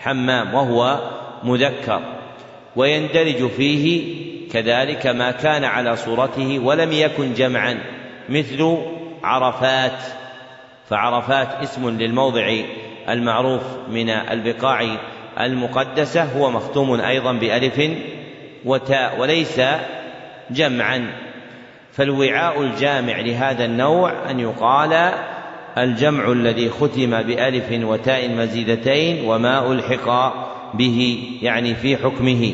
حمام وهو مذكر ويندرج فيه كذلك ما كان على صورته ولم يكن جمعا مثل عرفات فعرفات اسم للموضع المعروف من البقاع المقدسة هو مختوم أيضا بألف وتاء وليس جمعا. فالوعاء الجامع لهذا النوع أن يقال الجمع الذي ختم بألف وتاء مزيدتين وما ألحق به يعني في حكمه.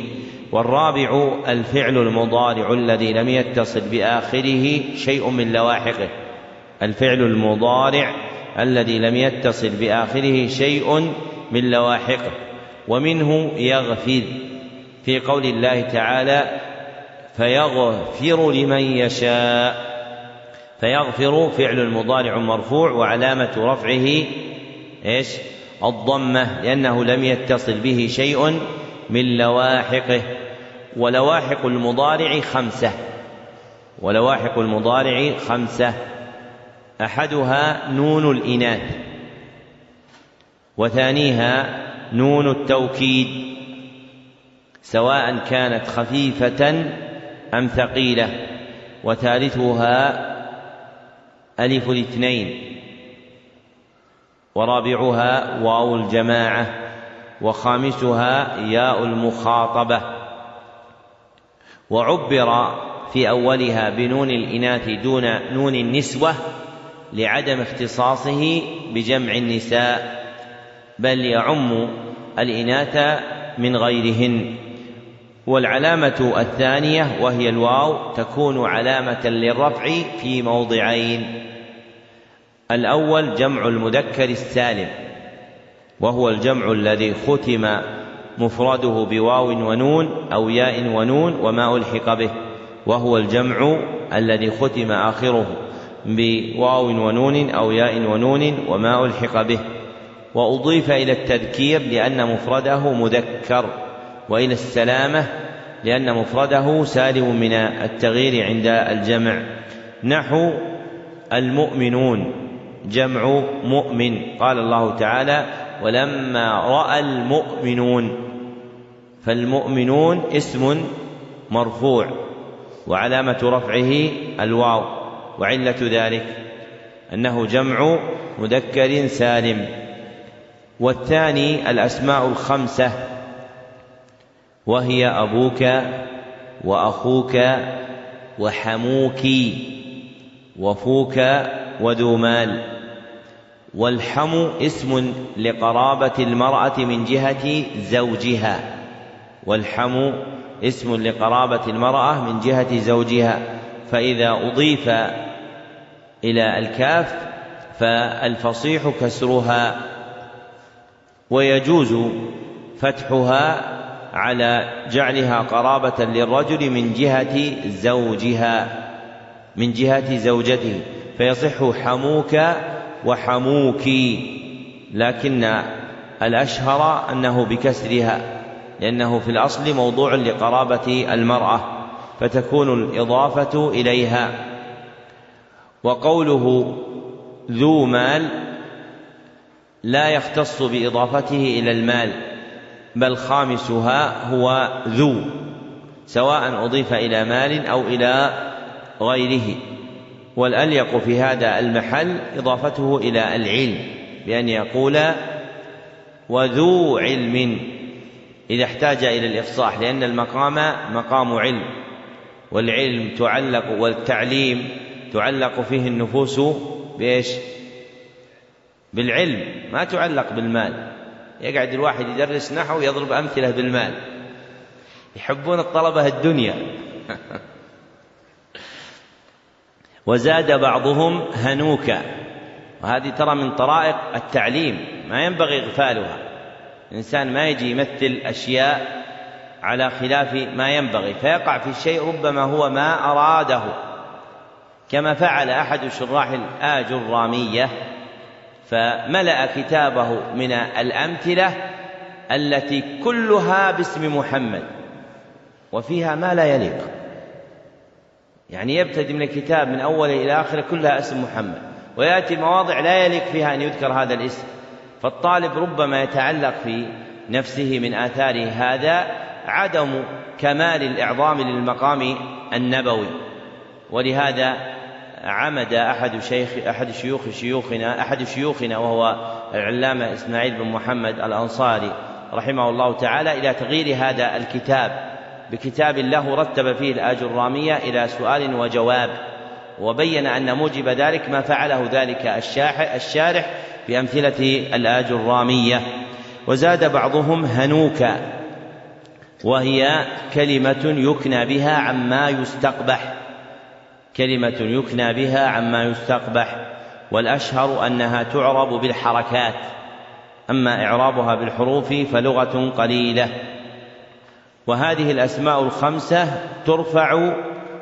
والرابع الفعل المضارع الذي لم يتصل بآخره شيء من لواحقه. الفعل المضارع الذي لم يتصل بآخره شيء من لواحقه ومنه يغفر في قول الله تعالى فيغفر لمن يشاء فيغفر فعل المضارع مرفوع وعلامة رفعه إيش؟ الضمة لأنه لم يتصل به شيء من لواحقه. ولواحق المضارع خمسة. ولواحق المضارع خمسة. أحدها نون الإناث وثانيها نون التوكيد سواء كانت خفيفة أم ثقيلة وثالثها ألف الاثنين ورابعها واو الجماعة وخامسها ياء المخاطبة وعبر في أولها بنون الإناث دون نون النسوة لعدم اختصاصه بجمع النساء بل يعم الإناث من غيرهن. والعلامة الثانية وهي الواو تكون علامة للرفع في موضعين. الأول جمع المذكر السالم وهو الجمع الذي ختم مفرده بواو ونون أو ياء ونون وما ألحق به وهو الجمع الذي ختم آخره. بواو ونون أو ياء ونون وما ألحق به. وأضيف إلى التذكير لأن مفرده مذكر وإلى السلامة لأن مفرده سالم من التغيير عند الجمع. نحو المؤمنون جمع مؤمن. قال الله تعالى ولما رأى المؤمنون فالمؤمنون اسم مرفوع وعلامة رفعه الواو. وعلة ذلك أنه جمع مذكر سالم والثاني الأسماء الخمسة وهي أبوك وأخوك وحموك وفوك وذو مال والحم اسم لقرابة المرأة من جهة زوجها والحم اسم لقرابة المرأة من جهة زوجها. فإذا أضيف إلى الكاف فالفصيح كسرها ويجوز فتحها على جعلها قرابة للرجل من جهة زوجها من جهة زوجته فيصح حموك وحموك لكن الأشهر أنه بكسرها لأنه في الأصل موضوع لقرابة المرأة. فتكون الإضافة إليها. وقوله ذو مال لا يختص بإضافته إلى المال بل خامسها هو ذو سواء أضيف إلى مال أو إلى غيره. والأليق في هذا المحل إضافته إلى العلم بأن يقول وذو علم إذا احتاج إلى الإفصاح لأن المقام مقام علم. والعلم تعلق والتعليم تعلق فيه النفوس بإيش؟ بالعلم ما تعلق بالمال. يقعد الواحد يدرس نحو يضرب أمثلة بالمال. يحبون الطلبة الدنيا. وزاد بعضهم هنوكا. وهذه ترى من طرائق التعليم ما ينبغي إغفالها. الإنسان ما يجي يمثل أشياء على خلاف ما ينبغي فيقع في الشيء ربما هو ما أراده. كما فعل أحد شراح الآج الرامية فملأ كتابه من الأمثلة التي كلها باسم محمد وفيها ما لا يليق. يعني يبتدي من الكتاب من أوله إلى آخره كلها اسم محمد ويأتي مواضع لا يليق فيها أن يذكر هذا الاسم. فالطالب ربما يتعلق في نفسه من آثار هذا عدم كمال الإعظام للمقام النبوي. ولهذا عمد أحد شيخ أحد شيوخ شيوخنا أحد شيوخنا وهو العلامة إسماعيل بن محمد الأنصاري رحمه الله تعالى إلى تغيير هذا الكتاب. بكتاب له رتب فيه الآجرامية إلى سؤال وجواب وبين أن موجب ذلك ما فعله ذلك الشارح بأمثلة الآجرامية وزاد بعضهم هنوكا وهي كلمة يكنى بها عما يستقبح. كلمة يكنى بها عما يستقبح. والأشهر أنها تعرب بالحركات. أما إعرابها بالحروف فلغة قليلة. وهذه الأسماء الخمسة ترفع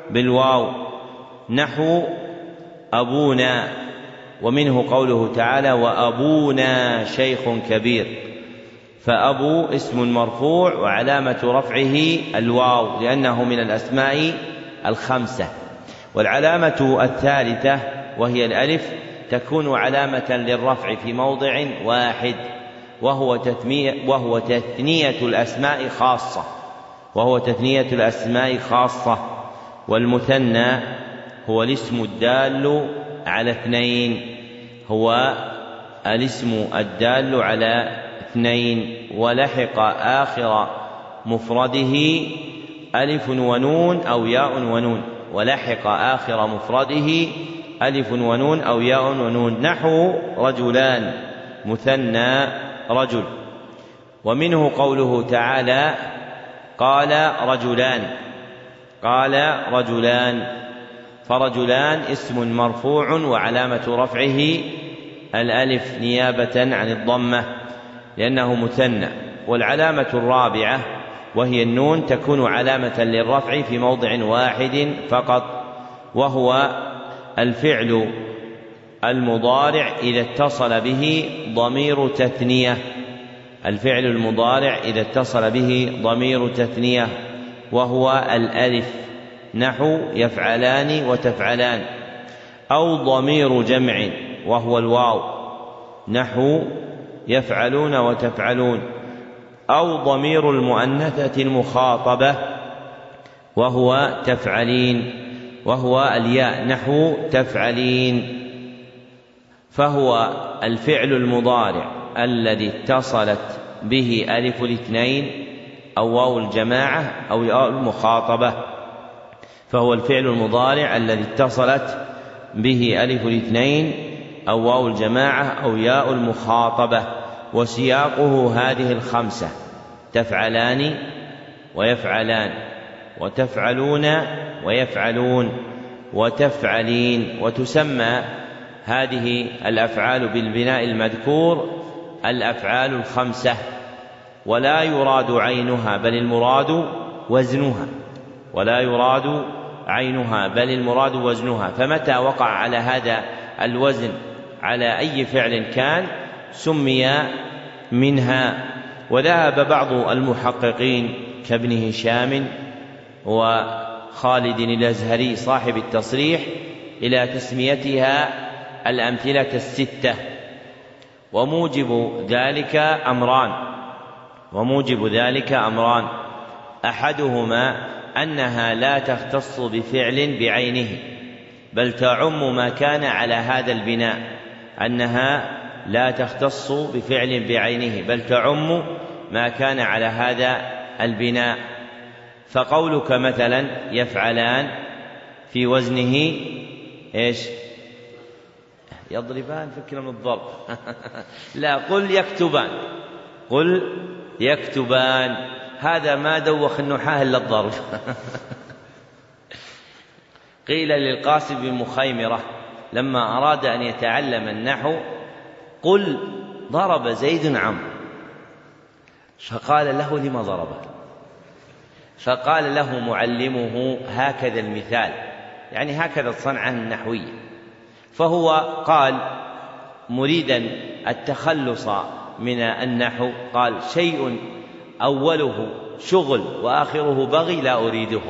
بالواو. نحو أبونا. ومنه قوله تعالى وأبونا شيخ كبير. فأبو اسم مرفوع وعلامة رفعه الواو لأنه من الأسماء الخمسة. والعلامة الثالثة وهي الألف تكون علامة للرفع في موضع واحد وهو تثنية وهو تثنية الأسماء خاصة وهو تثنية الأسماء خاصة. والمثنى هو الاسم الدال على اثنين هو الاسم الدال على اثنين ولحق آخر مفرده ألف ونون أو ياء ونون. ولحق آخر مفرده ألف ونون أو ياء ونون. نحو رجلان. مثنى رجل. ومنه قوله تعالى قال رجلان. قال رجلان. فرجلان اسم مرفوع وعلامة رفعه الألف نيابة عن الضمة. لأنه مثنى والعلامة الرابعة وهي النون تكون علامة للرفع في موضع واحد فقط وهو الفعل المضارع إذا اتصل به ضمير تثنية. الفعل المضارع إذا اتصل به ضمير تثنية وهو الألف. نحو يفعلان وتفعلان أو ضمير جمع وهو الواو. نحو يفعلون وتفعلون أو ضمير المؤنثة المخاطبة وهو تفعلين وهو الياء نحو تفعلين فهو الفعل المضارع الذي اتصلت به ألف الاثنين أو واو الجماعة أو ياء المخاطبة فهو الفعل المضارع الذي اتصلت به ألف الاثنين أو واو الجماعة أو ياء المخاطبة. وسياقه هذه الخمسة تفعلان ويفعلان وتفعلون ويفعلون وتفعلين وتسمى هذه الأفعال بالبناء المذكور الأفعال الخمسة ولا يراد عينها بل المراد وزنها ولا يراد عينها بل المراد وزنها. فمتى وقع على هذا الوزن؟ على أي فعل كان؟ سمي منها وذهب بعض المحققين كابن هشام وخالد الأزهري صاحب التصريح إلى تسميتها الأمثلة الستة. وموجب ذلك أمران وموجب ذلك أمران. أحدهما أنها لا تختص بفعل بعينه بل تعم ما كان على هذا البناء أنها لا تختص بفعل بعينه بل تعم ما كان على هذا البناء. فقولك مثلا يفعلان في وزنه إيش؟ يضربان فكنا من الضرب. لا قل يكتبان. قل يكتبان. هذا ما دوخ النحاة إلا الضرب. قيل للقاسم بن مخيمرة لما أراد أن يتعلم النحو قل ضرب زيد عمرو. فقال له لم ضربه؟ فقال له معلمه هكذا المثال يعني هكذا الصنعة النحوية. فهو قال مريدا التخلص من النحو قال شيء أوله شغل وآخره بغي لا أريده.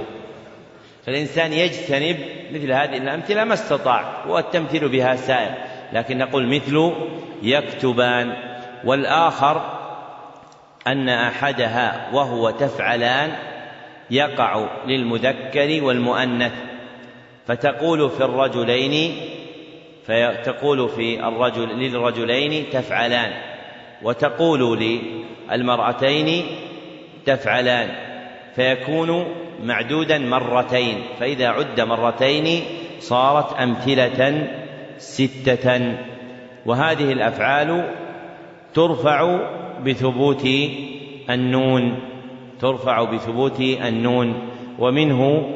فالإنسان يجتنب مثل هذه الأمثلة ما استطاع والتمثيل بها سائر لكن نقول مثل يكتبان. والآخر أن أحدها وهو تفعلان يقع للمذكر والمؤنث. فتقول في الرجلين فتقول في الرجل للرجلين تفعلان. وتقول للمرأتين تفعلان. فيكون معدودا مرتين. فإذا عد مرتين صارت أمثلة ستة وهذه الأفعال ترفع بثبوت النون ترفع بثبوت النون ومنه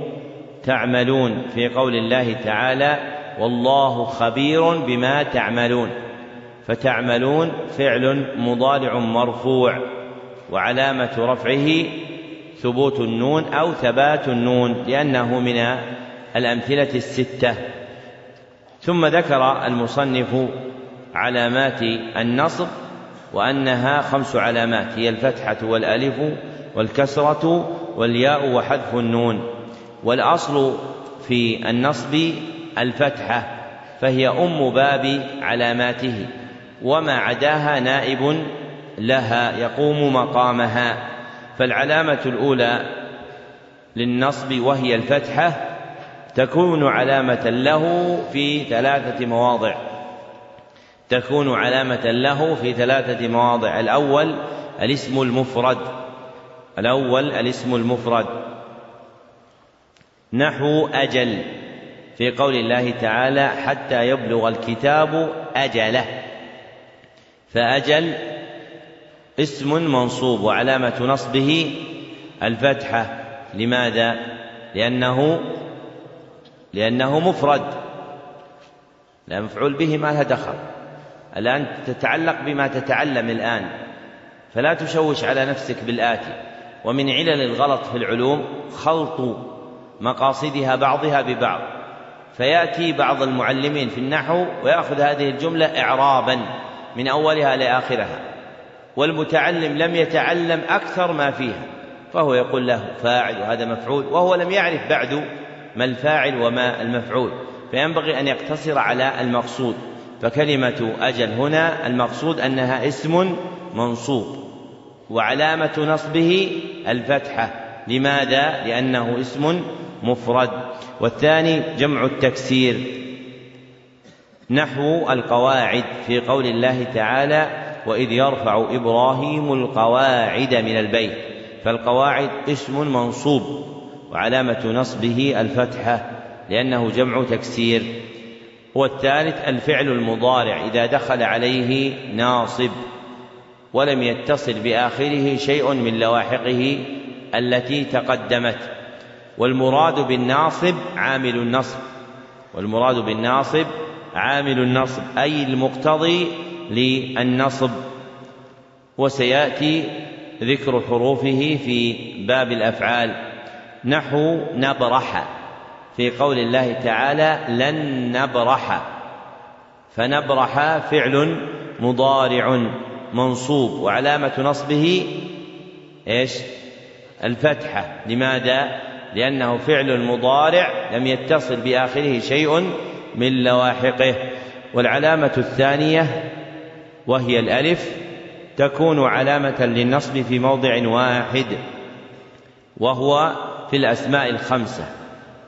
تعملون في قول الله تعالى والله خبير بما تعملون فتعملون فعل مضارع مرفوع وعلامة رفعه ثبوت النون أو ثبات النون لأنه من الأمثلة الستة. ثم ذكر المصنف علامات النصب وأنها خمس علامات هي الفتحة والألف والكسرة والياء وحذف النون. والأصل في النصب الفتحة فهي أم باب علاماته وما عداها نائب لها يقوم مقامها. فالعلامة الأولى للنصب وهي الفتحة تكون علامة له في ثلاثة مواضع. تكون علامة له في ثلاثة مواضع. الأول الاسم المفرد. الأول الاسم المفرد. نحو أجل. في قول الله تعالى حتى يبلغ الكتاب أجله. فأجل اسم منصوب وعلامة نصبه الفتحة. لماذا؟ لأنه لأنه مفرد. لا مفعول به ما لها دخل. الآن تتعلق بما تتعلم الآن. فلا تشوش على نفسك بالآتي. ومن علل الغلط في العلوم خلط مقاصدها بعضها ببعض. فيأتي بعض المعلمين في النحو ويأخذ هذه الجملة إعرابا من أولها لآخرها والمتعلم لم يتعلم أكثر ما فيها. فهو يقول له فاعل وهذا مفعول وهو لم يعرف بعد ما الفاعل وما المفعول فينبغي أن يقتصر على المقصود. فكلمة أجل هنا المقصود أنها اسم منصوب وعلامة نصبه الفتحة. لماذا؟ لأنه اسم مفرد. والثاني جمع التكسير نحو القواعد في قول الله تعالى وإذ يرفع إبراهيم القواعد من البيت. فالقواعد اسم منصوب. وعلامة نصبه الفتحة لأنه جمع تكسير. والثالث الفعل المضارع إذا دخل عليه ناصب ولم يتصل بآخره شيء من لواحقه التي تقدمت. والمراد بالناصب عامل النصب. والمراد بالناصب عامل النصب أي المقتضي للنصب. وسيأتي ذكر حروفه في باب الأفعال. نحو نبرح في قول الله تعالى لن نبرح فنبرح فعل مضارع منصوب وعلامة نصبه إيش؟ الفتحة لماذا؟ لأنه فعل مضارع لم يتصل بآخره شيء من لواحقه والعلامة الثانية وهي الألف تكون علامة للنصب في موضع واحد وهو في الأسماء الخمسة.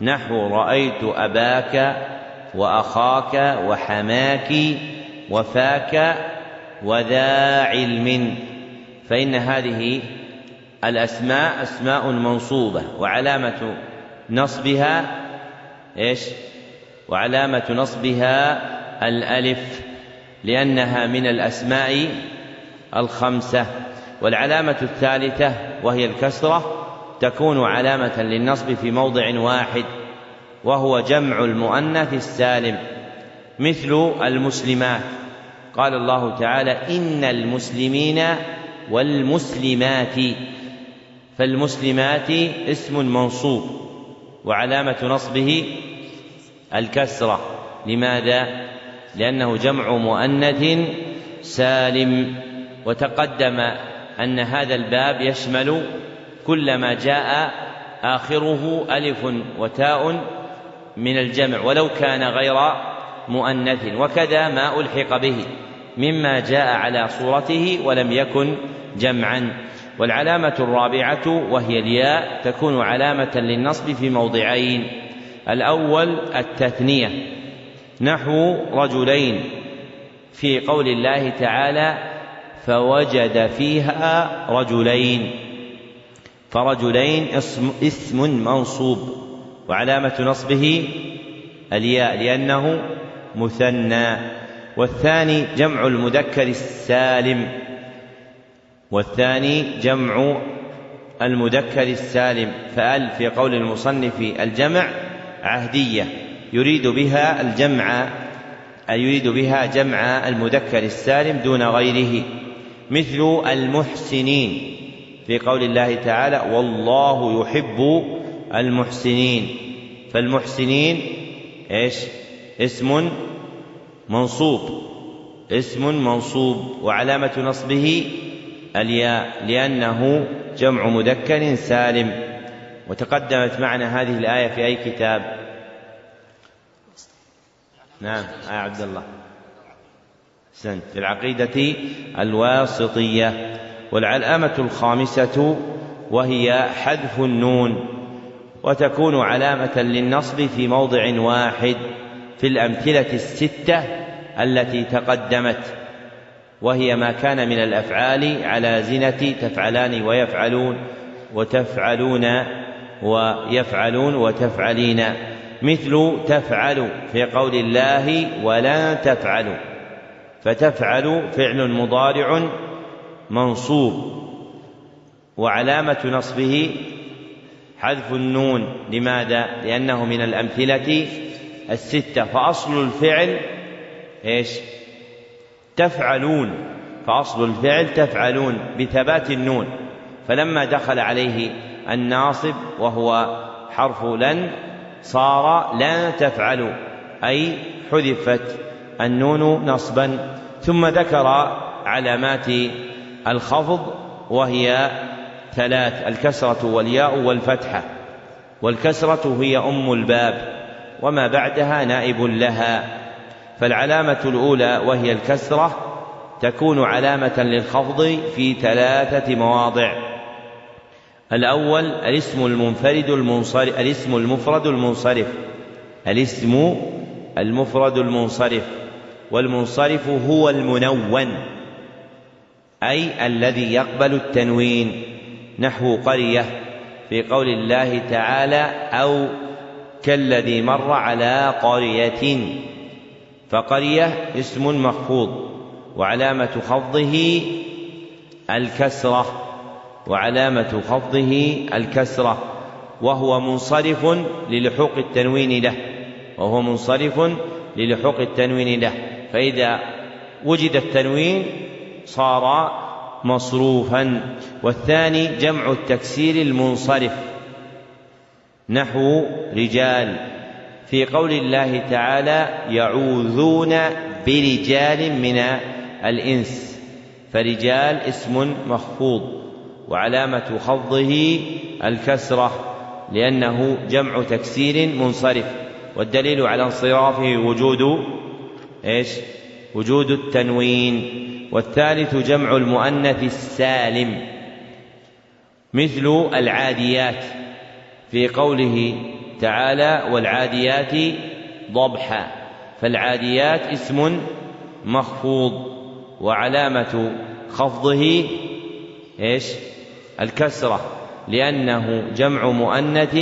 نحو رأيت أباك وأخاك وحماك وفاك وذا علم. فإن هذه الأسماء أسماء منصوبة وعلامة نصبها إيش؟ وعلامة نصبها الألف لأنها من الأسماء الخمسة. والعلامة الثالثة وهي الكسرة تكون علامة للنصب في موضع واحد وهو جمع المؤنث السالم مثل المسلمات قال الله تعالى إن المسلمين والمسلمات فالمسلمات اسم منصوب وعلامة نصبه الكسرة لماذا؟ لأنه جمع مؤنث سالم وتقدم أن هذا الباب يشمل كل ما جاء آخره ألف وتاء من الجمع ولو كان غير مؤنث وكذا ما ألحق به مما جاء على صورته ولم يكن جمعا. والعلامة الرابعة وهي الياء تكون علامة للنصب في موضعين. الأول التثنية نحو رجلين. في قول الله تعالى فوجد فيها رجلين. فرجلين اسم, اسم منصوب وعلامة نصبه الياء لأنه مثنى. والثاني جمع المذكر السالم. والثاني جمع المذكر السالم. فأل في قول المصنف الجمع عهدية يريد بها الجمع يريد بها جمع المذكر السالم دون غيره. مثل المحسنين. في قول الله تعالى والله يحب المحسنين. فالمحسنين إيش؟ اسم منصوب. اسم منصوب. وعلامة نصبه الياء لأنه جمع مذكر سالم. وتقدمت معنا هذه الآية في أي كتاب؟ نعم آية عبد الله. سنت في العقيدة الواسطية. والعلامة الخامسة وهي حذف النون وتكون علامة للنصب في موضع واحد في الأمثلة الستة التي تقدمت وهي ما كان من الأفعال على زنة تفعلان ويفعلون وتفعلون ويفعلون وتفعلين مثل تفعل في قول الله ولا تفعلوا فتفعل فعل مضارع منصوب وعلامة نصبه حذف النون لماذا؟ لأنه من الأمثلة الستة فأصل الفعل إيش؟ تفعلون فأصل الفعل تفعلون بثبات النون فلما دخل عليه الناصب وهو حرف لن صار لن تفعلوا أي حذفت النون نصبا ثم ذكر علامات الخفض وهي ثلاث الكسرة والياء والفتحة. والكسرة هي أم الباب وما بعدها نائب لها. فالعلامة الأولى وهي الكسرة تكون علامة للخفض في ثلاثة مواضع. الأول الاسم المنفرد المنصرف الاسم المفرد المنصرف. الاسم المفرد المنصرف والمنصرف هو المنون. أي الذي يقبل التنوين نحو قرية في قول الله تعالى أو كالذي مر على قرية. فقرية اسم مخفوض وعلامة خفضه الكسرة وعلامة خفضه الكسرة وهو منصرف للحوق التنوين له وهو منصرف للحوق التنوين له. فإذا وجد التنوين صار مصروفا. والثاني جمع التكسير المنصرف نحو رجال. في قول الله تعالى يعوذون برجال من الإنس فرجال اسم مخفوض وعلامة خفضه الكسرة لأنه جمع تكسير منصرف. والدليل على انصرافه وجود إيش؟ وجود التنوين. والثالث جمع المؤنث السالم مثل العاديات في قوله تعالى والعاديات ضبحا فالعاديات اسم مخفوض وعلامة خفضه إيش؟ الكسرة لأنه جمع مؤنث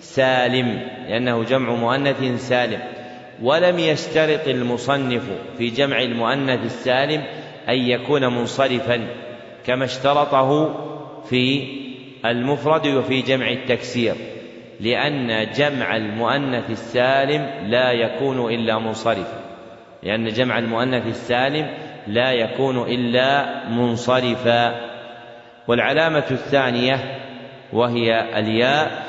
سالم لأنه جمع مؤنث سالم ولم يشترط المصنف في جمع المؤنث السالم أن يكون منصرفا كما اشترطه في المفرد وفي جمع التكسير لأن جمع المؤنث السالم لا يكون إلا منصرفا لأن جمع المؤنث السالم لا يكون إلا منصرفا. والعلامة الثانية وهي الياء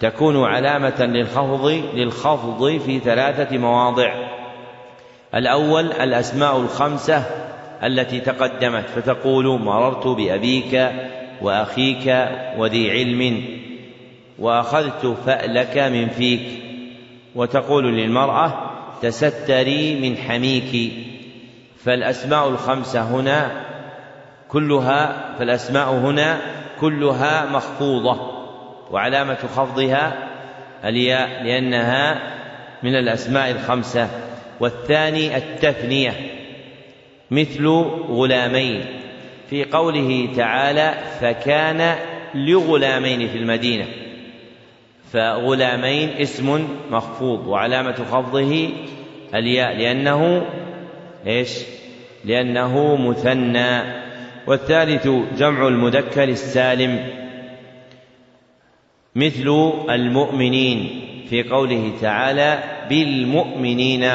تكون علامة للخفض للخفض في ثلاثة مواضع. الأول الأسماء الخمسة التي تقدمت فتقول مررت بأبيك وأخيك وذي علم وأخذت فألك من فيك. وتقول للمرأة تستري من حميك. فالأسماء الخمسة هنا كلها فالأسماء هنا كلها مخفوضة. وعلامة خفضها الياء لأنها من الأسماء الخمسة. والثاني التثنية مثل غلامين. في قوله تعالى فكان لغلامين في المدينة فغلامين اسم مخفوض وعلامة خفضه الياء لأنه إيش؟ لأنه مثنى. والثالث جمع المذكر السالم. مثل المؤمنين في قوله تعالى بالمؤمنين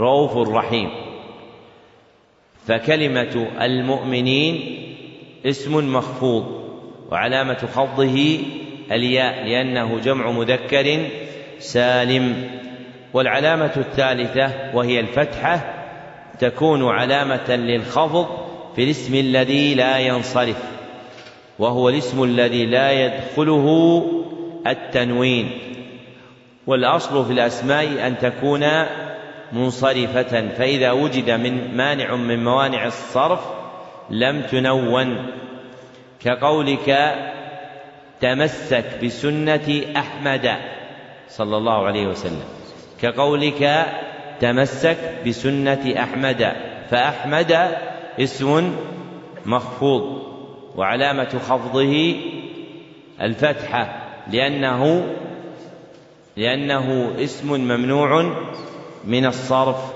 رؤوف رحيم. فكلمة المؤمنين اسم مخفوض وعلامة خفضه الياء لأنه جمع مذكر سالم. والعلامة الثالثة وهي الفتحة تكون علامة للخفض في الاسم الذي لا ينصرف. وهو الاسم الذي لا يدخله التنوين. والأصل في الأسماء أن تكون منصرفة فإذا وجد من مانع من موانع الصرف لم تنون. كقولك تمسك بسنة أحمد صلى الله عليه وسلم. كقولك تمسك بسنة أحمد فأحمد اسم مخفوض. وعلامة خفضه الفتحة لأنه لأنه اسم ممنوع من الصرف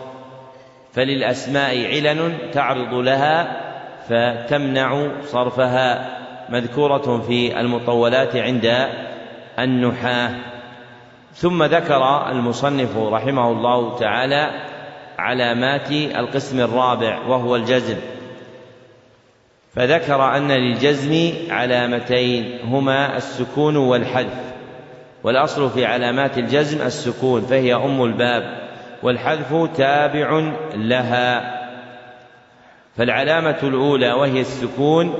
فللأسماء علل تعرض لها فتمنع صرفها مذكورة في المطولات عند النحاة. ثم ذكر المصنف رحمه الله تعالى علامات القسم الرابع وهو الجزم. فذكر أن للجزم علامتين هما السكون والحذف والأصل في علامات الجزم السكون فهي أم الباب والحذف تابع لها. فالعلامة الأولى وهي السكون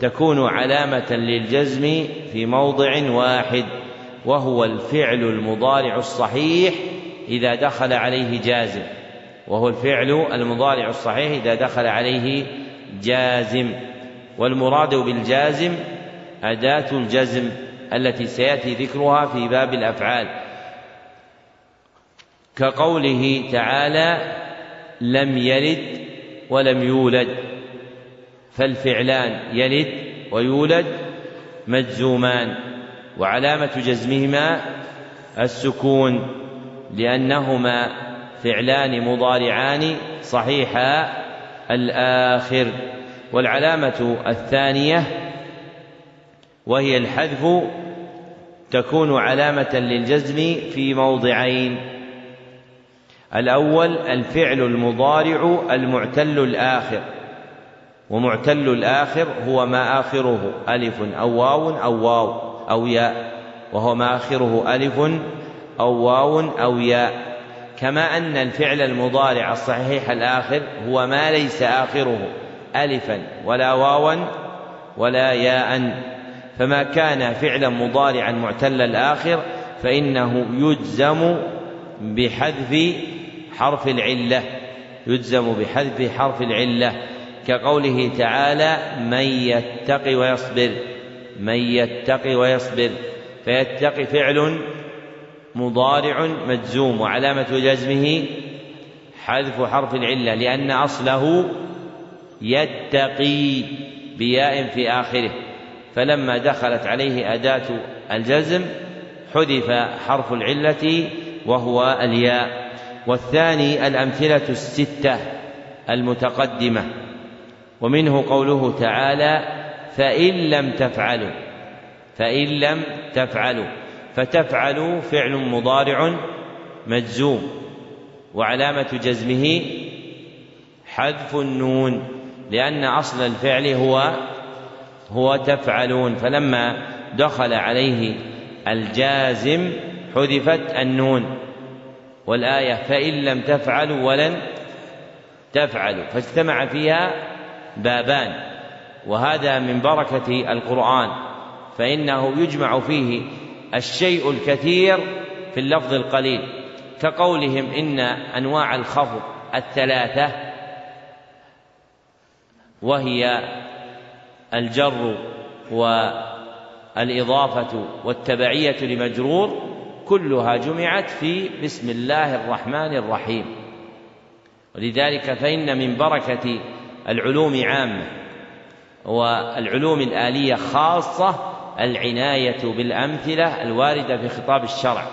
تكون علامة للجزم في موضع واحد وهو الفعل المضارع الصحيح إذا دخل عليه جازم وهو الفعل المضارع الصحيح إذا دخل عليه جازم والمراد بالجازم أداة الجزم التي سيأتي ذكرها في باب الأفعال. كقوله تعالى لم يلد ولم يولد. فالفعلان يلد ويولد مجزومان وعلامة جزمهما السكون لأنهما فعلان مضارعان صحيحا الآخر والعلامة الثانية وهي الحذف تكون علامة للجزم في موضعين. الأول الفعل المضارع المعتل الآخر ومعتل الآخر هو ما آخره ألف أو واو أو واو أو ياء وهو ما آخره ألف أو واو أو ياء. كما أن الفعل المضارع الصحيح الآخر هو ما ليس آخره ألفا ولا واوا ولا ياء. فما كان فعلا مضارعا معتل الآخر فإنه يجزم بحذف حرف العلة يجزم بحذف حرف العلة. كقوله تعالى من يتق ويصبر من يتق ويصبر فيتقي فعل مضارع مجزوم وعلامة جزمه حذف حرف العلة لأن أصله يتقي بياء في آخره. فلما دخلت عليه أداة الجزم حذف حرف العلة وهو الياء. والثاني الأمثلة الستة المتقدمة. ومنه قوله تعالى فإن لم تفعلوا فإن لم تفعلوا. فتفعلوا فعل مضارع مجزوم وعلامة جزمه حذف النون لأن أصل الفعل هو هو تفعلون فلما دخل عليه الجازم حذفت النون والآية فإن لم تفعلوا ولن تفعلوا فاجتمع فيها بابان وهذا من بركة القرآن فإنه يجمع فيه الشيء الكثير في اللفظ القليل كقولهم إن أنواع الخفض الثلاثة وهي الجر والإضافة والتبعية لمجرور كلها جمعت في بسم الله الرحمن الرحيم. ولذلك فإن من بركة العلوم عامة والعلوم الآلية خاصة العناية بالأمثلة الواردة في خطاب الشرع.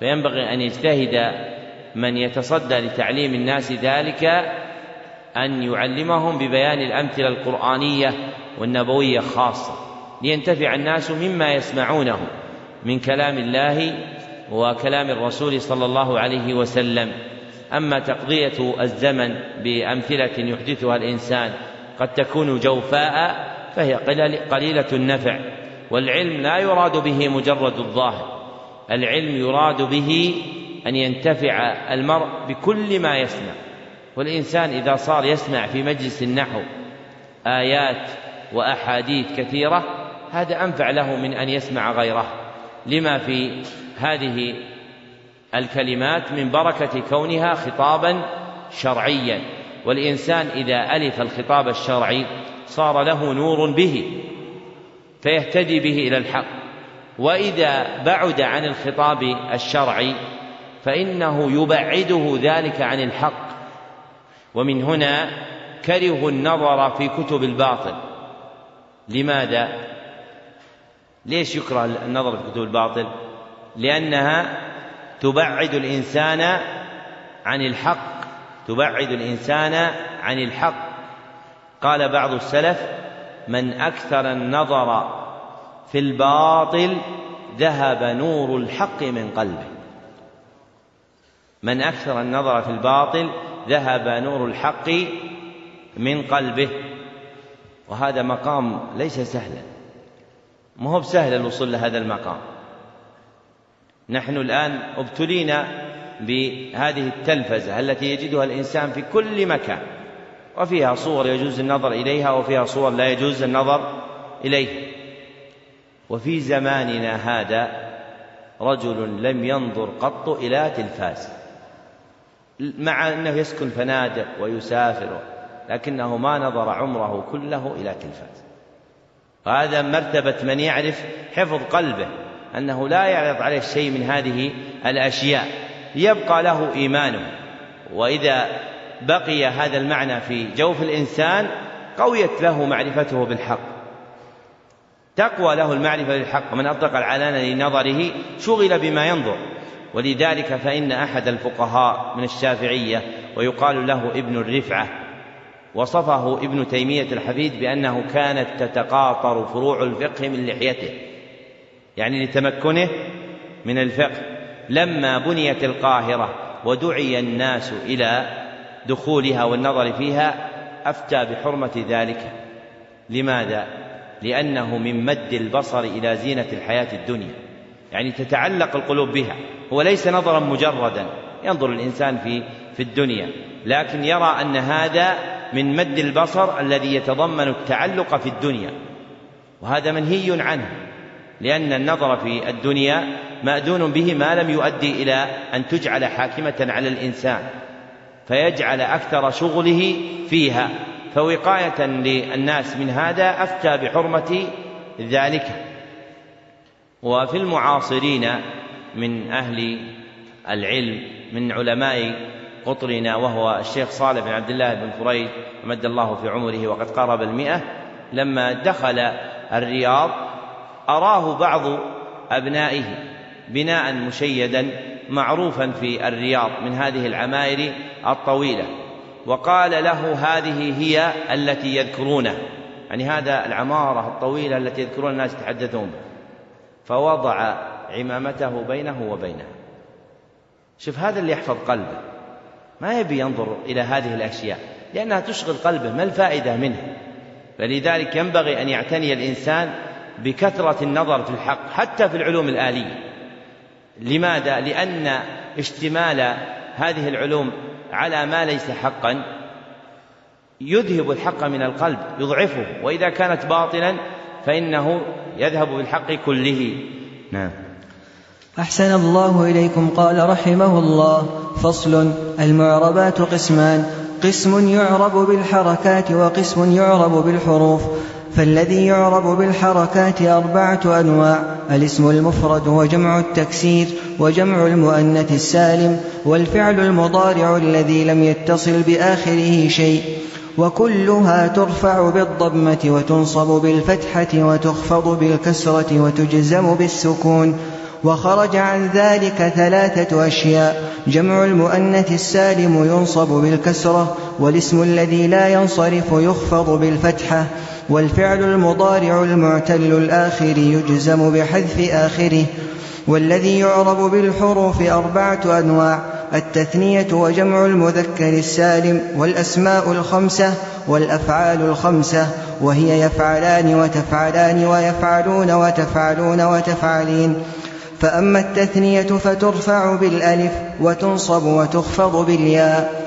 فينبغي أن يجتهد من يتصدى لتعليم الناس ذلك أن يعلمهم ببيان الأمثلة القرآنية والنبوية خاصة لينتفع الناس مما يسمعونه من كلام الله وكلام الرسول صلى الله عليه وسلم. أما تقضية الزمن بأمثلة يحدثها الإنسان قد تكون جوفاء فهي قليلة النفع. والعلم لا يراد به مجرد الظاهر العلم يراد به أن ينتفع المرء بكل ما يسمع. والإنسان إذا صار يسمع في مجلس النحو آيات وأحاديث كثيرة هذا أنفع له من أن يسمع غيره. لما في هذه الكلمات؟ من بركة كونها خطابا شرعيا. والإنسان إذا ألف الخطاب الشرعي صار له نور به. فيهتدي به إلى الحق. وإذا بعد عن الخطاب الشرعي فإنه يبعده ذلك عن الحق. ومن هنا كرهوا النظر في كتب الباطل. لماذا؟ ليش يكره النظر في كتب الباطل؟ لأنها تبعد الإنسان عن الحق. تبعد الإنسان عن الحق. قال بعض السلف من أكثر النظر في الباطل ذهب نور الحق من قلبه. من أكثر النظر في الباطل ذهب نور الحق من قلبه. وهذا مقام ليس سهلا. ما هو بسهل الوصول لهذا المقام. نحن الآن أبتلينا بهذه التلفزة التي يجدها الإنسان في كل مكان. وفيها صور يجوز النظر إليها وفيها صور لا يجوز النظر إليها وفي زماننا هذا رجل لم ينظر قط إلى تلفاز. مع أنه يسكن فنادق ويسافر لكنه ما نظر عمره كله إلى تلفاز. وهذا مرتبة من يعرف حفظ قلبه أنه لا يعرض عليه شيء من هذه الأشياء ليبقى له إيمانه. وإذا بقي هذا المعنى في جوف الإنسان قويت له معرفته بالحق. تقوى له المعرفة بالحق. ومن أطلق العلان لنظره شغل بما ينظر. ولذلك فإن أحد الفقهاء من الشافعية ويقال له ابن الرفعة وصفه ابن تيمية الحفيد بأنه كانت تتقاطر فروع الفقه من لحيته. يعني لتمكنه من الفقه. لما بنيت القاهرة ودعي الناس إلى دخولها والنظر فيها أفتى بحرمة ذلك. لماذا؟ لأنه من مد البصر إلى زينة الحياة الدنيا. يعني تتعلق القلوب بها. هو ليس نظرا مجردا. ينظر الإنسان في في الدنيا. لكن يرى أن هذا من مد البصر الذي يتضمن التعلق في الدنيا. وهذا منهي عنه. لأن النظر في الدنيا مأذون به ما لم يؤدي إلى أن تجعل حاكمة على الإنسان. فيجعل أكثر شغله فيها. فوقاية للناس من هذا أفتى بحرمة ذلك. وفي المعاصرين من أهل العلم من علماء قطرنا وهو الشيخ صالح بن عبد الله بن فريد مد الله في عمره وقد قرب المئة لما دخل الرياض أراه بعض أبنائه بناء مشيدا معروفا في الرياض من هذه العماير الطويلة. وقال له هذه هي التي يذكرونه. يعني هذا العمارة الطويلة التي يذكرون الناس يتحدثون فوضع عمامته بينه وبينها. شوف هذا اللي يحفظ قلبه. ما يبي ينظر إلى هذه الأشياء لأنها تشغل قلبه ما الفائدة منها؟ فلذلك ينبغي أن يعتني الإنسان بكثرة النظر في الحق حتى في العلوم الآلية. لماذا؟ لأن اشتمال هذه العلوم على ما ليس حقا يذهب الحق من القلب يضعفه. وإذا كانت باطلا فإنه يذهب بالحق كله. نعم. أحسن الله إليكم. قال رحمه الله فصل المعربات قسمان. قسم يعرب بالحركات وقسم يعرب بالحروف. فالذي يعرب بالحركات أربعة أنواع الاسم المفرد وجمع التكسير وجمع المؤنث السالم والفعل المضارع الذي لم يتصل بآخره شيء. وكلها ترفع بالضمة وتنصب بالفتحة وتخفض بالكسرة وتجزم بالسكون. وخرج عن ذلك ثلاثة أشياء جمع المؤنث السالم ينصب بالكسرة والاسم الذي لا ينصرف يخفض بالفتحة. والفعل المضارع المعتل الآخر يجزم بحذف آخره والذي يعرب بالحروف أربعة أنواع التثنية وجمع المذكر السالم والأسماء الخمسة والأفعال الخمسة وهي يفعلان وتفعلان ويفعلون وتفعلون وتفعلين. فأما التثنية فترفع بالألف وتنصب وتخفض بالياء.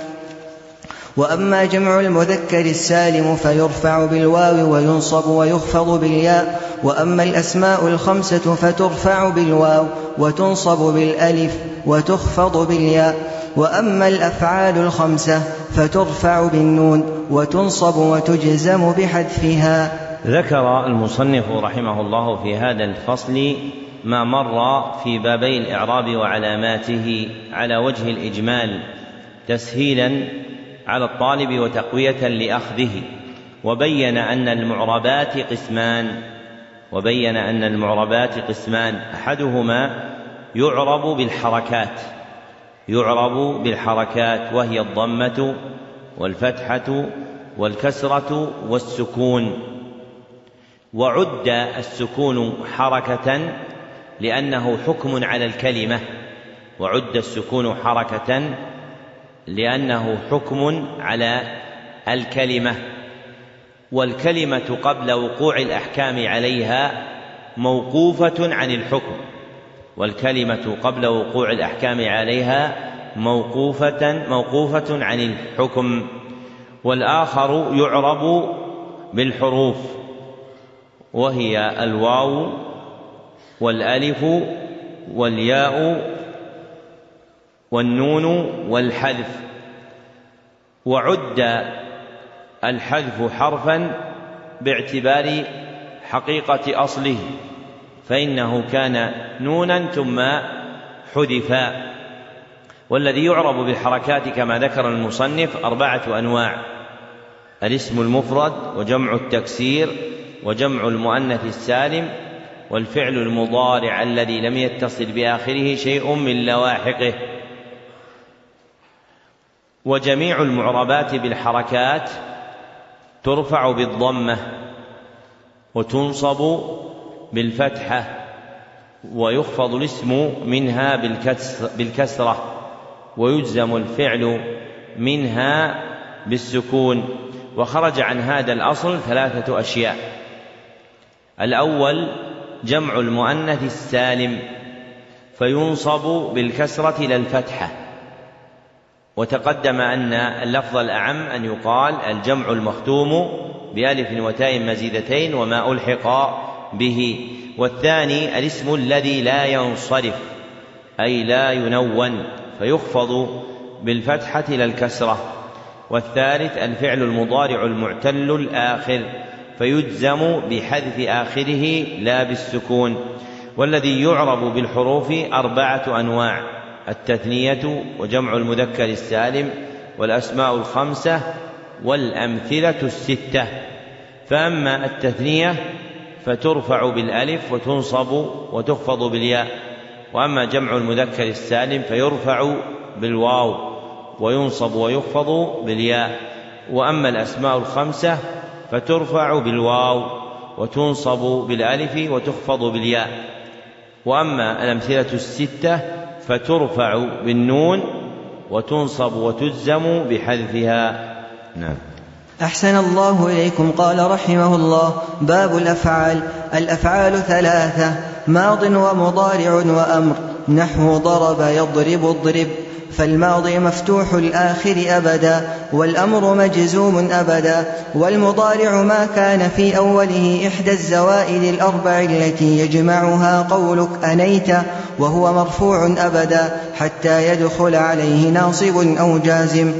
وأما جمع المذكر السالم فيرفع بالواو وينصب ويخفض بالياء وأما الأسماء الخمسة فترفع بالواو وتنصب بالألف وتخفض بالياء وأما الأفعال الخمسة فترفع بالنون وتنصب وتجزم بحذفها. ذكر المصنف رحمه الله في هذا الفصل ما مر في بابي الإعراب وعلاماته على وجه الإجمال تسهيلا على الطالب وتقوية لأخذه وبين أن المعربات قسمان وبين أن المعربات قسمان. أحدهما يعرب بالحركات يعرب بالحركات وهي الضمة والفتحة والكسرة والسكون. وعد السكون حركة لأنه حكم على الكلمة وعد السكون حركة لأنه حكم على الكلمة والكلمة قبل وقوع الأحكام عليها موقوفة عن الحكم والكلمة قبل وقوع الأحكام عليها موقوفة موقوفة عن الحكم والآخر يعرب بالحروف وهي الواو والألف والياء والنون والحذف. وعد الحذف حرفا باعتبار حقيقة أصله فإنه كان نونا ثم حذفا والذي يعرب بالحركات كما ذكر المصنف أربعة أنواع الاسم المفرد وجمع التكسير وجمع المؤنث السالم والفعل المضارع الذي لم يتصل بآخره شيء من لواحقه. وجميع المعربات بالحركات ترفع بالضمة وتنصب بالفتحة ويخفض الاسم منها بالكسرة ويجزم الفعل منها بالسكون وخرج عن هذا الأصل ثلاثة أشياء الأول جمع المؤنث السالم فينصب بالكسرة لا الفتحة وتقدم أن اللفظ الأعم أن يقال الجمع المختوم بألف وتاء مزيدتين وما ألحق به. والثاني الاسم الذي لا ينصرف أي لا ينون فيخفض بالفتحة لا الكسرة. والثالث الفعل المضارع المعتل الآخر فيجزم بحذف آخره لا بالسكون. والذي يعرب بالحروف أربعة أنواع التثنية وجمع المذكر السالم والأسماء الخمسة والأمثلة الستة. فأما التثنية فترفع بالألف وتنصب وتخفض بالياء. وأما جمع المذكر السالم فيرفع بالواو وينصب ويخفض بالياء. وأما الأسماء الخمسة فترفع بالواو وتنصب بالألف وتخفض بالياء. وأما الأمثلة الستة فترفع بالنون وتنصب وتجزم بحذفها. نعم. أحسن الله إليكم قال رحمه الله باب الأفعال. الأفعال ثلاثة ماض ومضارع وأمر نحو ضرب يضرب اضرب فالماضي مفتوح الآخر أبدا والأمر مجزوم أبدا. والمضارع ما كان في أوله إحدى الزوائد الأربع التي يجمعها قولك أنيت. وهو مرفوع أبدا حتى يدخل عليه ناصب أو جازم.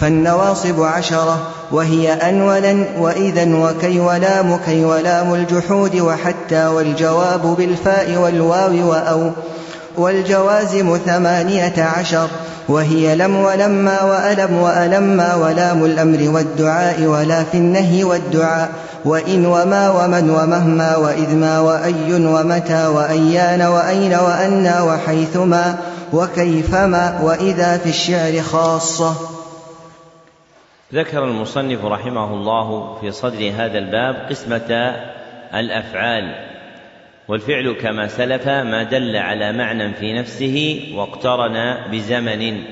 فالنواصب عشرة وهي أن ولن وإذا وكي ولام كي ولام الجحود وحتى والجواب بالفاء والواو وأو. والجوازم ثمانية عشر وهي لم ولما وألم وألما ولام الأمر والدعاء ولا في النهي والدعاء. وإن وما ومن ومهما وإذ ما وأي ومتى وأيان وأين وأنى وحيثما وكيفما وإذا في الشعر خاصة. ذكر المصنف رحمه الله في صدر هذا الباب قسمة الأفعال والفعل كما سلف ما دل على معنى في نفسه واقترن بزمن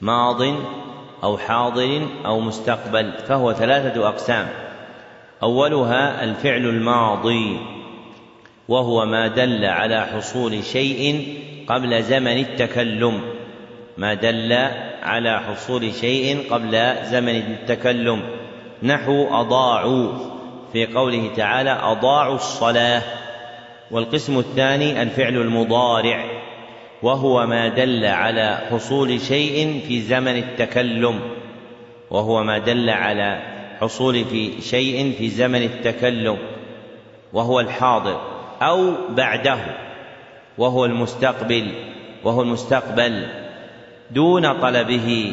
ماض أو حاضر أو مستقبل فهو ثلاثة أقسام. أولها الفعل الماضي وهو ما دل على حصول شيء قبل زمن التكلم. ما دل على حصول شيء قبل زمن التكلم. نحو أضاعوا في قوله تعالى أضاعوا الصلاة. والقسم الثاني الفعل المضارع وهو ما دل على حصول شيء في زمن التكلم. وهو ما دل على حصول في شيء في زمن التكلم وهو الحاضر أو بعده وهو المستقبل وهو المستقبل دون طلبه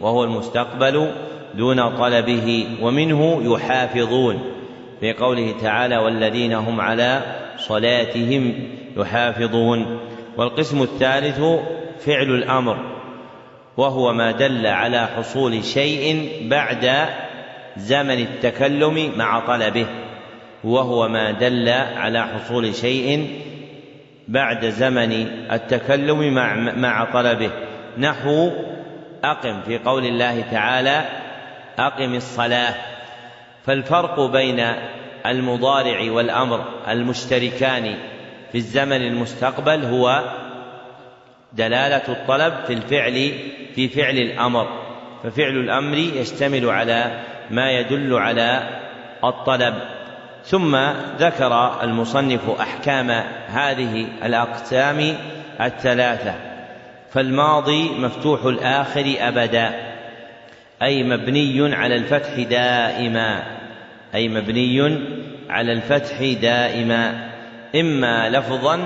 وهو المستقبل دون طلبه ومنه يحافظون. في قوله تعالى والذين هم على صلاتهم يحافظون والقسم الثالث فعل الأمر وهو ما دل على حصول شيء بعد زمن التكلم مع طلبه وهو ما دل على حصول شيء بعد زمن التكلم مع مع طلبه. نحو أقم في قول الله تعالى أقم الصلاة. فالفرق بين المضارع والأمر المشتركان في الزمن المستقبل هو دلالة الطلب في الفعل في فعل الأمر. ففعل الأمر يشتمل على ما يدل على الطلب. ثم ذكر المصنف أحكام هذه الأقسام الثلاثة. فالماضي مفتوح الآخر أبدا أي مبني على الفتح دائما أي مبني على الفتح دائما. إما لفظا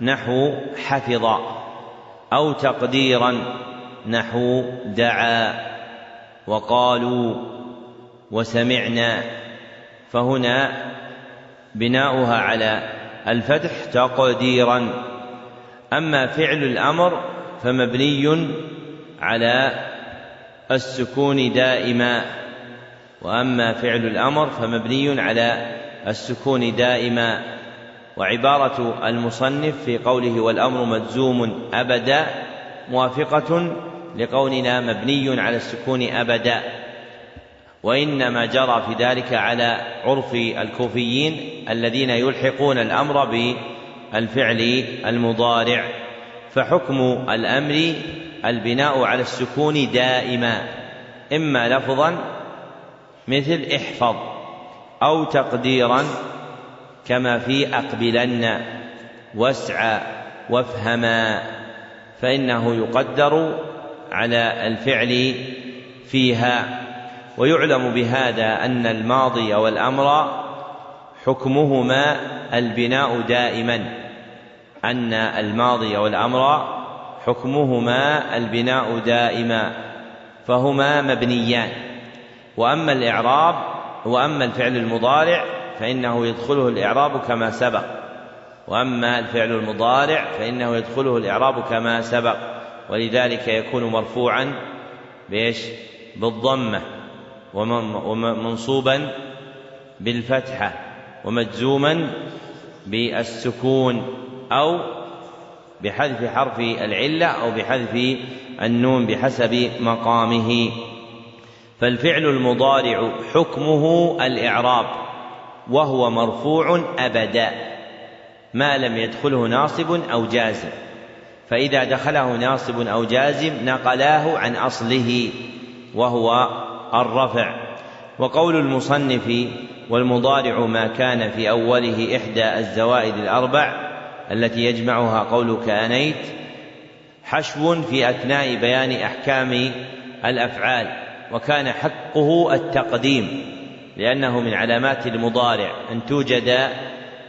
نحو حفظ أو تقديرا نحو دعا. وقالوا وسمعنا فهنا بناؤها على الفتح تقديرا. أما فعل الأمر فمبني على السكون دائما وأما فعل الأمر فمبني على السكون دائما. وعبارة المصنف في قوله والأمر مجزوم أبدا موافقة لقولنا مبني على السكون أبدا وإنما جرى في ذلك على عرف الكوفيين الذين يلحقون الأمر بالفعل المضارع فحكم الأمر البناء على السكون دائما إما لفظا مثل احفظ أو تقديرا كما في أقبلن واسعى وافهما فإنه يقدر على الفعل فيها ويعلم بهذا أن الماضي والأمر حكمهما البناء دائما أن الماضي والأمر حكمهما البناء دائما فهما مبنيان. وأما الإعراب وأما الفعل المضارع فإنه يدخله الإعراب كما سبق. وأما الفعل المضارع فإنه يدخله الإعراب كما سبق. ولذلك يكون مرفوعا بإيش؟ بالضمة ومنصوبا بالفتحة ومجزوما بالسكون أو بحذف حرف العلة أو بحذف النون بحسب مقامه فالفعل المضارع حكمه الإعراب وهو مرفوع أبدا ما لم يدخله ناصب أو جازم فإذا دخله ناصب أو جازم نقلاه عن أصله وهو الرفع. وقول المصنف والمضارع ما كان في أوله إحدى الزوائد الأربع التي يجمعها قولك أنيت حشو في أثناء بيان أحكام الأفعال وكان حقه التقديم لأنه من علامات المضارع أن توجد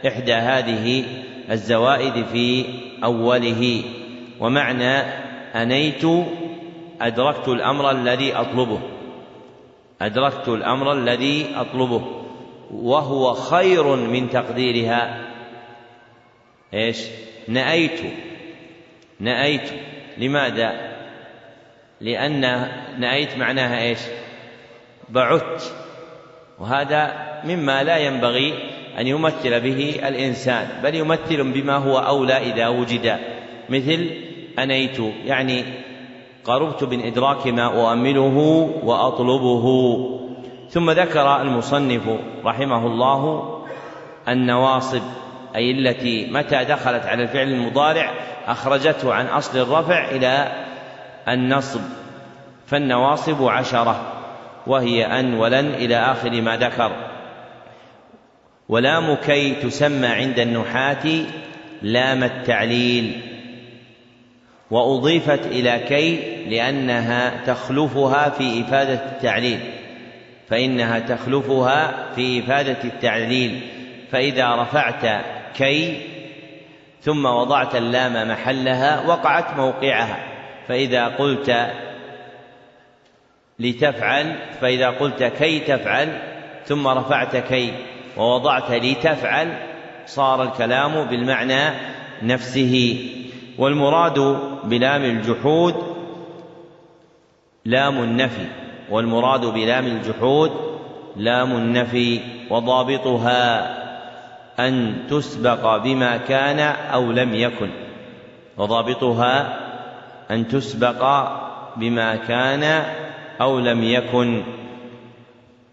إحدى هذه الزوائد في أوله. ومعنى أنيت أدركت الأمر الذي أطلبه. أدركت الأمر الذي أطلبه. وهو خير من تقديرها. إيش؟ نأيت. نأيت. لماذا؟ لأن نأيت معناها إيش؟ بعدت وهذا مما لا ينبغي أن يمثل به الإنسان بل يمثل بما هو أولى إذا وجد. مثل أنيت يعني قربت من إدراك ما أؤمله وأطلبه. ثم ذكر المصنف رحمه الله النواصب أي التي متى دخلت على الفعل المضارع أخرجته عن أصل الرفع إلى النصب. فالنواصب عشرة وهي أن ولن إلى آخر ما ذكر. ولام كي تسمى عند النحاة لام التعليل. وأضيفت إلى كي لأنها تخلفها في إفادة التعليل فإنها تخلفها في إفادة التعليل. فإذا رفعت كي ثم وضعت اللام محلها وقعت موقعها. فإذا قلت لتفعل فإذا قلت كي تفعل ثم رفعت كي ووضعت لتفعل صار الكلام بالمعنى نفسه. والمراد بلام الجحود لام النفي والمراد بلام الجحود لام النفي وضابطها أن تسبق بما كان أو لم يكن وضابطها أن تسبق بما كان أو لم يكن.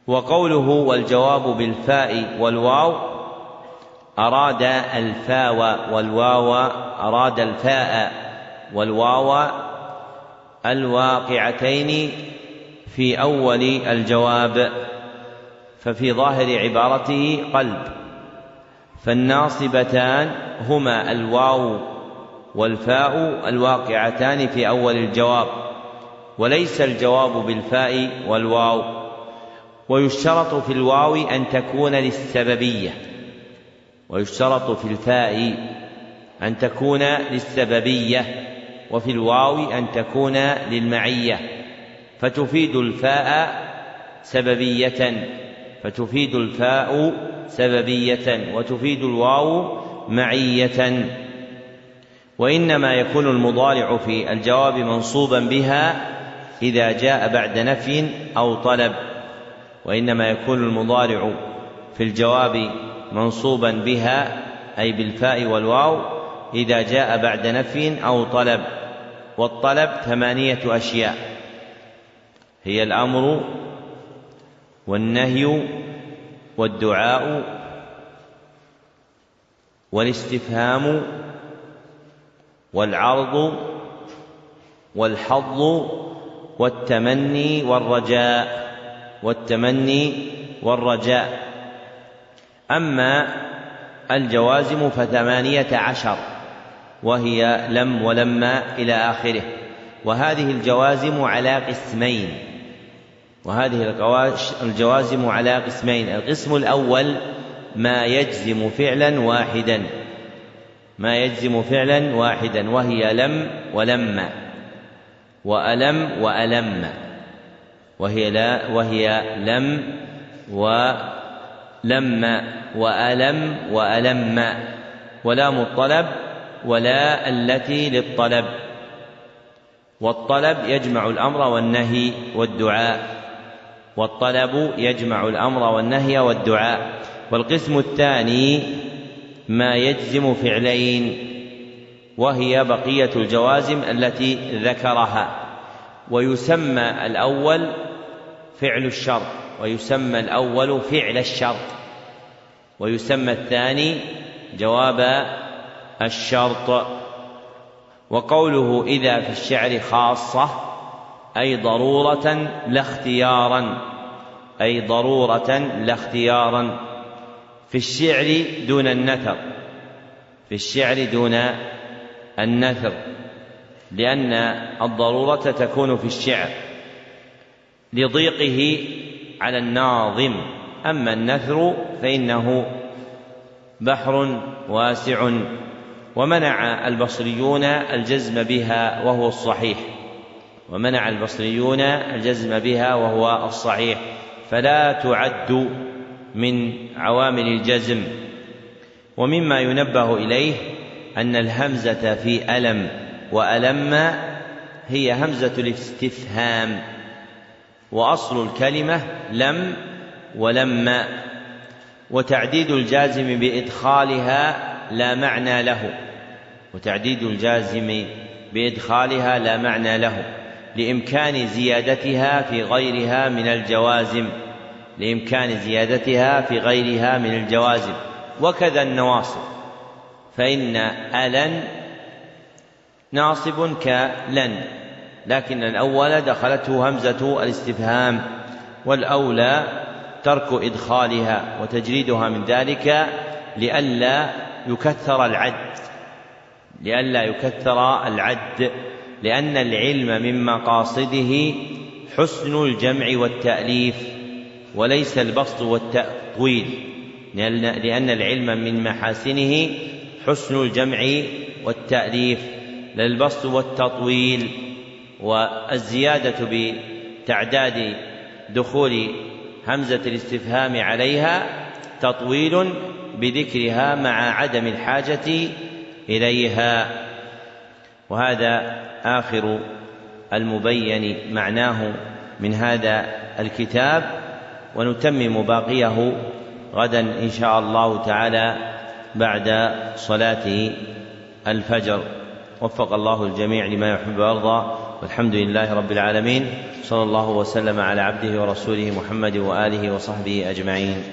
وقوله والجواب بالفاء والواو أراد الفاء والواو أراد الفاء والواو الواقعتين في أول الجواب ففي ظاهر عبارته قلب فالناصبتان هما الواو والفاء الواقعتان في أول الجواب وليس الجواب بالفاء والواو ويشترط في الواو أن تكون للسببية ويشترط في الفاء أن تكون للسببية. وفي الواو أن تكون للمعية. فتفيد الفاء سببية. فتفيد الفاء سببية. وتفيد الواو معية. وإنما يكون المضارع في الجواب منصوبا بها إذا جاء بعد نفي أو طلب. وإنما يكون المضارع في الجواب منصوبا بها أي بالفاء والواو إذا جاء بعد نفي أو طلب. والطلب ثمانية أشياء. هي الأمر والنهي والدعاء والاستفهام والعرض والحظ والتمني والرجاء والتمني والرجاء. أما الجوازم فثمانية عشر. وهي لم ولما إلى آخره. وهذه الجوازم على قسمين. وهذه الجوازم على قسمين. القسم الأول ما يجزم فعلا واحدا. ما يجزم فعلا واحدا. وهي لم ولما وألم وألم. وهي لا وهي لم ولم. وألم وألم. ولام الطلب ولا التي للطلب. والطلب يجمع الأمر والنهي والدعاء. والطلب يجمع الأمر والنهي والدعاء. والقسم الثاني ما يجزم فعلين وهي بقية الجوازم التي ذكرها. ويسمى الأول فعل الشرط ويسمى الأول فعل الشرط. ويسمى الثاني جواب الشرط وقوله إذا في الشعر خاصة أي ضرورة لا اختيارا أي ضرورة لا اختيارا. في الشعر دون النثر في الشعر دون النثر لأن الضرورة تكون في الشعر لضيقه على الناظم. أما النثر فإنه بحر واسع. ومنع البصريون الجزم بها وهو الصحيح. ومنع البصريون الجزم بها وهو الصحيح. فلا تعد من عوامل الجزم. ومما ينبه إليه أن الهمزة في ألم وألم هي همزة الاستفهام. وأصل الكلمة لم ولما وتعديد الجازم بإدخالها لا معنى له. وتعديد الجازم بإدخالها لا معنى له. لإمكان زيادتها في غيرها من الجوازم. لإمكان زيادتها في غيرها من الجوازم. وكذا النواصب. فإن ألن ناصب كلن. لكن الأول دخلته همزة الاستفهام. والأولى ترك إدخالها. وتجريدها من ذلك لئلا يكثر العد لئلا يكثر العد لأن العلم من مقاصده حسن الجمع والتأليف وليس البسط والتطويل لأن العلم من محاسنه حسن الجمع والتأليف لا البسط والتطويل والزيادة بتعداد دخول همزة الاستفهام عليها تطويل بذكرها مع عدم الحاجة إليها. وهذا آخر المبين معناه من هذا الكتاب ونتمم باقيه غدا إن شاء الله تعالى بعد صلاة الفجر. وفق الله الجميع لما يحب ويرضى. والحمد لله رب العالمين. صلى الله وسلم على عبده ورسوله محمد وآله وصحبه أجمعين.